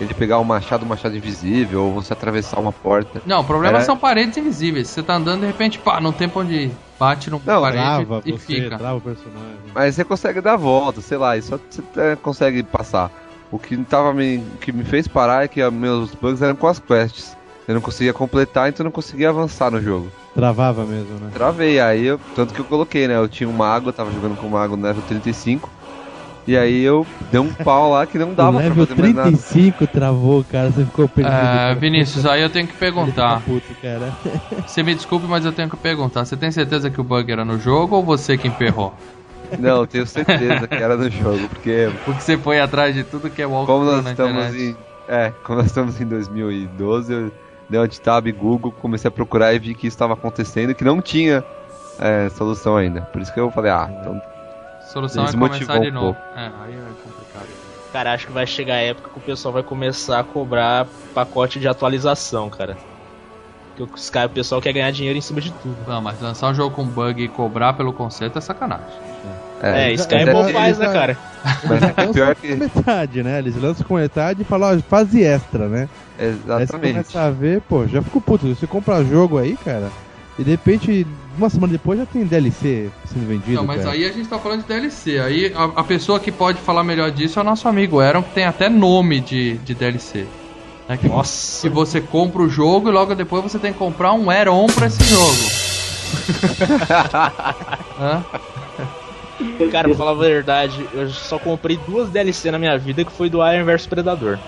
ele pegar um machado, um machado invisível, ou você atravessar uma porta. Não, o problema Era- são paredes invisíveis. Você tá andando de repente, pá, não tem pra onde ir. Bate no Não, parede Trava e você, fica. trava o personagem. Mas você consegue dar a volta, sei lá, e só você consegue passar. O que tava me, o que me fez parar é que meus bugs eram com as quests. Eu não conseguia completar, então eu não conseguia avançar no jogo. Travava mesmo, né? Travei, aí eu, tanto que eu coloquei, né? Eu tinha um mago, eu tava jogando com um mago no level 35. E aí eu dei um pau lá que não dava o pra fazer mais nada. 35 travou, cara, você ficou perdido. É. Vinícius, aí eu tenho que perguntar. puto, cara. *laughs* Você me desculpe, mas eu tenho que perguntar. Você tem certeza que o bug era no jogo ou você que emperrou? Não, tenho certeza que era no jogo, porque Porque você foi atrás de tudo que é como walkthrough nós na estamos internet. em. É, como nós estamos em 2012, eu dei uma de tab Google, comecei a procurar e vi que isso estava acontecendo e que não tinha é, solução ainda. Por isso que eu falei, ah, então solução é começar de um novo. pouco. É, aí é complicado. Cara, acho que vai chegar a época que o pessoal vai começar a cobrar pacote de atualização, cara. Porque os caras, o pessoal quer ganhar dinheiro em cima de tudo. Não, mas lançar um jogo com bug e cobrar pelo conceito é sacanagem. É, isso que mas é bom é- faz, né, é- cara? Mas *laughs* é pior com que. metade, né? Eles lançam com metade e falam, ó, fase extra, né? Aí você Exatamente. começa a ver, pô, já fico puto. Você compra jogo aí, cara, e de repente, uma semana depois já tem DLC sendo vendido. Não, mas cara. aí a gente tá falando de DLC. Aí a, a pessoa que pode falar melhor disso é o nosso amigo Aaron, que tem até nome de, de DLC. Né? Que, Nossa. que você compra o jogo e logo depois você tem que comprar um add-on pra esse jogo. *laughs* Hã? Cara, pra falar a verdade, eu só comprei duas DLC na minha vida, que foi do Iron vs Predador.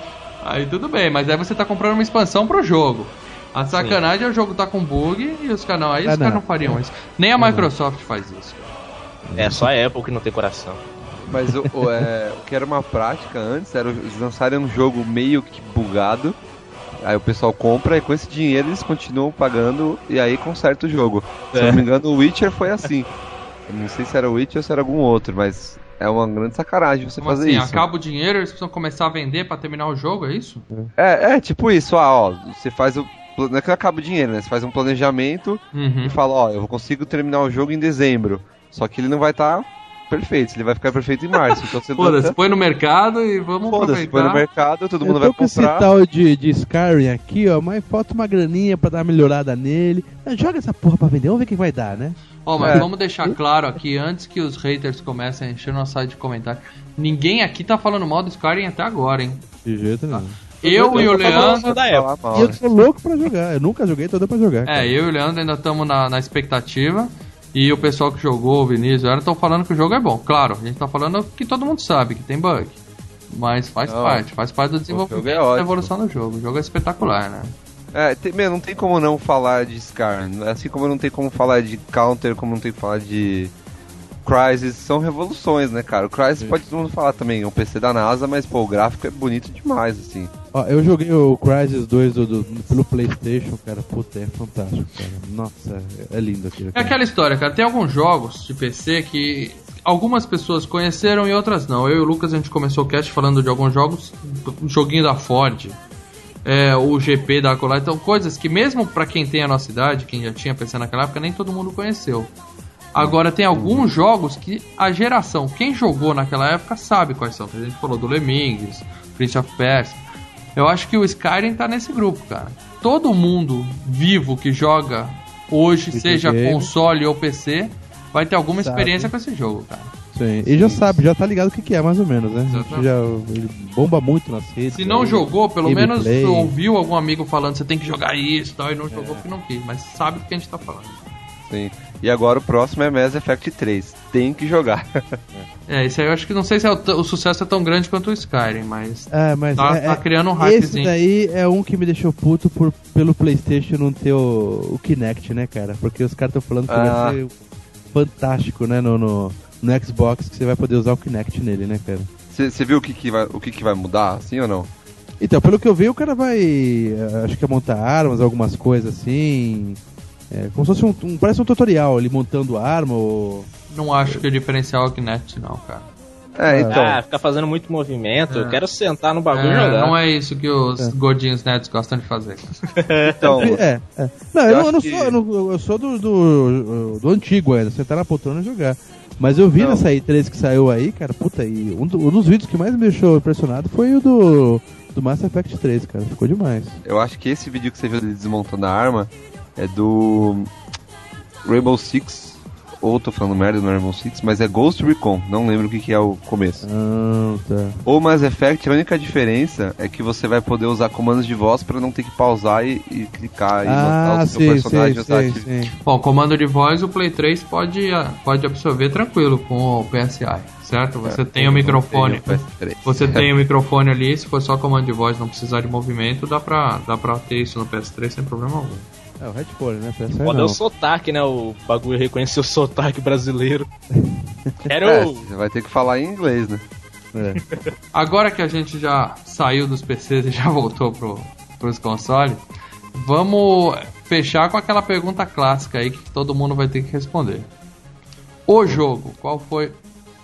Aí tudo bem, mas aí você tá comprando uma expansão pro jogo. A sacanagem é o jogo tá com bug e os caras não, aí Ah, os caras não. fariam isso. Nem a Microsoft faz isso. É, só a Apple que não tem coração. Mas o, o, é, o que era uma prática antes era eles lançarem um jogo meio que bugado. Aí o pessoal compra e com esse dinheiro eles continuam pagando e aí conserta o jogo. Se eu É. não me engano, o Witcher foi assim. Eu não sei se era o Witcher ou se era algum outro, mas é uma grande sacanagem você Como fazer assim? isso. Acaba o dinheiro, eles precisam começar a vender pra terminar o jogo, é isso? É, é tipo isso, ah, ó, você faz o. Não é que acaba o dinheiro, né? Você faz um planejamento Uhum. e fala, ó, eu consigo terminar o jogo em dezembro. Só que ele não vai estar perfeito, ele vai ficar perfeito em março. Então você *laughs* Foda-se, põe no mercado e vamos Foda-se, põe no mercado, todo mundo eu vai tô com esse comprar. tal de, de Skyrim aqui, ó, mas falta uma graninha pra dar uma melhorada nele. Joga essa porra pra vender, vamos ver o que vai dar, né? Ó, mas É. vamos deixar claro aqui, antes que os haters comecem a encher nosso site de comentário. Ninguém aqui tá falando mal do Skyrim até agora, hein? De jeito nenhum. Eu e o Leandro. da E eu né? tô louco pra jogar, eu nunca joguei, tô doido pra jogar. cara. É, eu e o Leandro ainda estamos na, na expectativa. E o pessoal que jogou, o Vinícius, era estão falando que o jogo é bom. Claro, a gente tá falando que todo mundo sabe que tem bug. Mas faz Não, parte, faz parte do jogo desenvolvimento é da evolução do jogo. O jogo é espetacular, né? É, tem, meu, não tem como não falar de Skyrim. Assim como não tem como falar de Counter, como não tem como falar de Crysis. São revoluções, né, cara? O Crysis pode todo mundo falar também, é um PC da NASA, mas, pô, o gráfico é bonito demais, assim. Ó, eu joguei o Crysis 2 do, do- pelo Playstation, cara, puta, é fantástico, cara. Nossa, é lindo aquilo. É aquela história, cara. Tem alguns jogos de PC que algumas pessoas conheceram e outras não. Eu e o Lucas a gente começou o cast falando de alguns jogos, um joguinho da Ford, é, o GP da Colar, então coisas que mesmo pra quem tem a nossa idade, quem já tinha PC naquela época, nem todo mundo conheceu. Agora tem alguns jogos que a geração, quem jogou naquela época sabe quais são. A gente falou do Lemmings, Prince of Persia. Eu acho que o Skyrim tá nesse grupo, cara. Todo mundo vivo que joga hoje, seja console ou PC, vai ter alguma Sabe. experiência com esse jogo, cara. Sim, e já sabe, já tá ligado o que, que é, mais ou menos, né? Já ele bomba muito nas redes. Se não aí, jogou, pelo menos gameplay. ouviu algum amigo falando você tem que jogar isso e tal, e não jogou porque não quis, mas sabe do que a gente tá falando. Sim. E agora o próximo é Mass Effect 3. Tem que jogar. *laughs* É, isso aí eu acho que não sei se é o, o sucesso é tão grande quanto o Skyrim, mas É, mas Tá- é, tá é- criando um Esse hypezinho. daí é um que me deixou puto por, pelo PlayStation não ter o, o Kinect, né, cara? Porque os caras estão falando que Ah. vai ser fantástico, né, no, no, no Xbox, que você vai poder usar o Kinect nele, né, cara? Você viu o, que, que, vai, o que, que vai mudar, sim ou não? Então, pelo que eu vi, o cara vai. eh, Acho que é montar armas, algumas coisas assim. É, como se fosse um, um- Parece um tutorial, ele montando arma ou. não acho que o diferencial é o Kinect, não, cara. É, então. Ah, ficar fazendo muito movimento. É. Eu quero sentar no bagulho e É, jogar. não é isso que os gordinhos nerds gostam de fazer. *laughs* então É, é. Não, Eu eu, não- acho eu não que- sou, eu, não- eu sou do, do, do antigo ainda, sentar na poltrona e jogar. Mas eu vi Não. nessa E3 que saiu aí, cara, puta, e um, do- um dos vídeos que mais me deixou impressionado foi o do, do Mass Effect 3, cara, ficou demais. eu acho que esse vídeo que você viu dele desmontando a arma é do Rainbow Six. Ou tô falando merda no Rainbow Six, mas é Ghost Recon. Não lembro o que, que é o começo. Ah, tá. O Mass Effect, a única diferença é que você vai poder usar comandos de voz pra não ter que pausar e, e clicar e Ah, botar o seu sim, personagem sim, sim, sim. Bom, comando de voz o Play 3 pode, ah, pode absorver tranquilo com o PSI, certo? Você tem o microfone. O PS3. Você *laughs* tem o microfone ali, se for só comando de voz, não precisar de movimento, dá pra, dá pra ter isso no PS3 sem problema algum. É o headphone, né? PSI Pode é o sotaque, né? O bagulho reconhecer o sotaque brasileiro. *laughs* Quero. É, você vai ter que falar em inglês, né? É. Agora que a gente já saiu dos PCs e já voltou pro, pros consoles, vamos fechar com aquela pergunta clássica aí que todo mundo vai ter que responder. O jogo, qual foi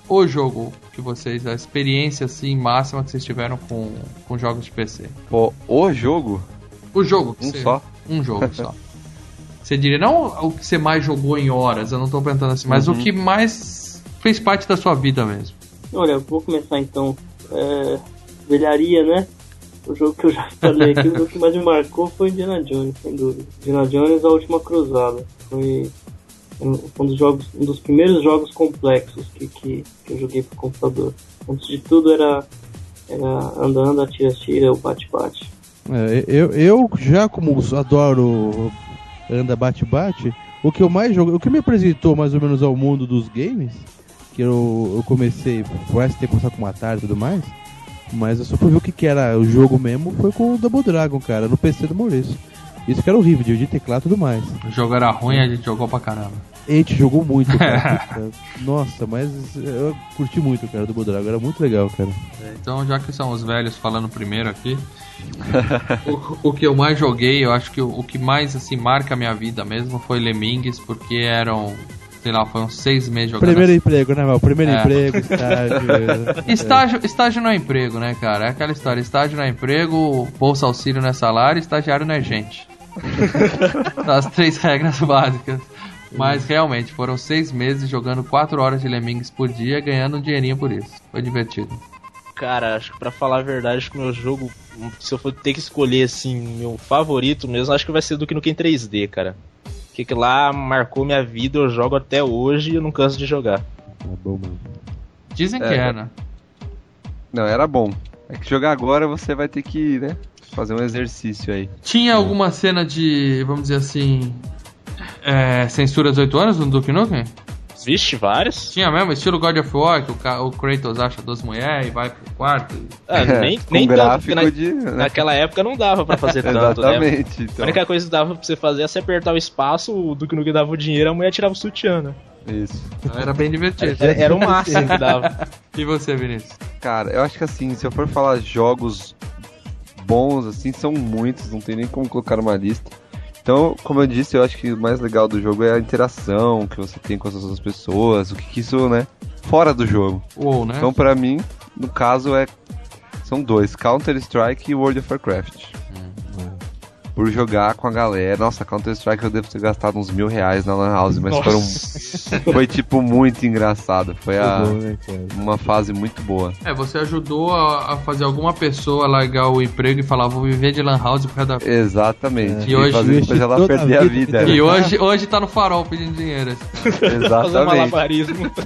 o jogo que vocês, a experiência assim máxima que vocês tiveram com, com jogos de PC? Pô, o jogo, O jogo que um você- só. Um jogo só. Você diria, não o que você mais jogou em horas, eu não tô perguntando assim, mas Uhum. o que mais fez parte da sua vida mesmo. Olha, eu vou começar então. É, velharia, né? O jogo que eu já *laughs* falei aqui, o jogo que mais me marcou foi Indiana Jones, sem dúvida. Indiana Jones, a última cruzada. Foi um dos jogos, um dos primeiros jogos complexos que, que, que eu joguei pro computador. Antes de tudo era, era andando, atira, atira, o bate-bate. É, eu, eu já como adoro anda bate-bate, o que eu mais jogo, o que me apresentou mais ou menos ao mundo dos games, que eu, eu comecei, parece ter começado com uma tarde e tudo mais, mas eu só fui ver o que, que era o jogo mesmo, foi com o Double Dragon, cara, no PC do Maurício. Isso que era horrível, de teclado e tudo mais. O jogo era ruim, a gente jogou pra caramba. A gente jogou muito, *laughs* cara. Nossa, mas eu curti muito, cara, do Dragon, era muito legal, cara. Então, já que são os velhos falando primeiro aqui, *laughs* o, o que eu mais joguei, eu acho que o, o que mais assim marca a minha vida mesmo foi Lemmings, porque eram, sei lá, uns seis meses jogando. Primeiro emprego, né, Val? Primeiro É. emprego, estágio. *laughs* Estágio, estágio não é emprego, né, cara? É aquela história: estágio não é emprego, bolsa auxílio não é salário, estagiário não é gente. *laughs* As três regras básicas. Mas realmente, foram seis meses jogando quatro horas de Lemmings por dia, ganhando um dinheirinho por isso. Foi divertido. Cara, acho que pra falar a verdade, acho que o meu jogo, se eu for ter que escolher assim, meu favorito mesmo, acho que vai ser do que no Ken 3D, cara. Que que lá marcou minha vida, eu jogo até hoje e eu não canso de jogar. Tá bom, mano. Dizem que É. é, né? Não, era bom. É que jogar agora você vai ter que, né, fazer um exercício aí. Tinha alguma cena de, vamos dizer assim, é, censura 18 anos no Duke Nukem? Vixe, vários? Tinha mesmo, estilo God of War, que o, o Kratos acha duas mulheres e vai pro quarto. e- Ah, nem, nem tanto, gráfico porque na- de. né? naquela época não dava pra fazer *laughs* tanto, né? Exatamente. A Então, única coisa que dava pra você fazer é você apertar o espaço, o Duke Nukem dava o dinheiro, a mulher tirava o sutiã, né? isso. Era bem divertido. Era, era o máximo que *laughs* dava. E você, Vinícius? Cara, eu acho que assim, se eu for falar jogos bons, assim, são muitos, não tem nem como colocar numa lista. Então, como eu disse, eu acho que o mais legal do jogo é a interação que você tem com as outras pessoas, o que, que isso, né, fora do jogo. Ou, né? Então, pra mim, no caso, é são dois, Counter-Strike e World of Warcraft. Por jogar com a galera. Nossa, Counter-Strike eu devo ter gastado uns mil reais na Lan House, mas foram, *laughs* foi tipo muito engraçado. Foi a, né, uma fase muito boa. É, você ajudou a, a fazer alguma pessoa largar o emprego e falar, vou viver de lan house pro resto da Exatamente. E hoje- fazer depois ela perder a vida E hoje, hoje tá no farol pedindo dinheiro. um Exatamente. malabarismo. *laughs*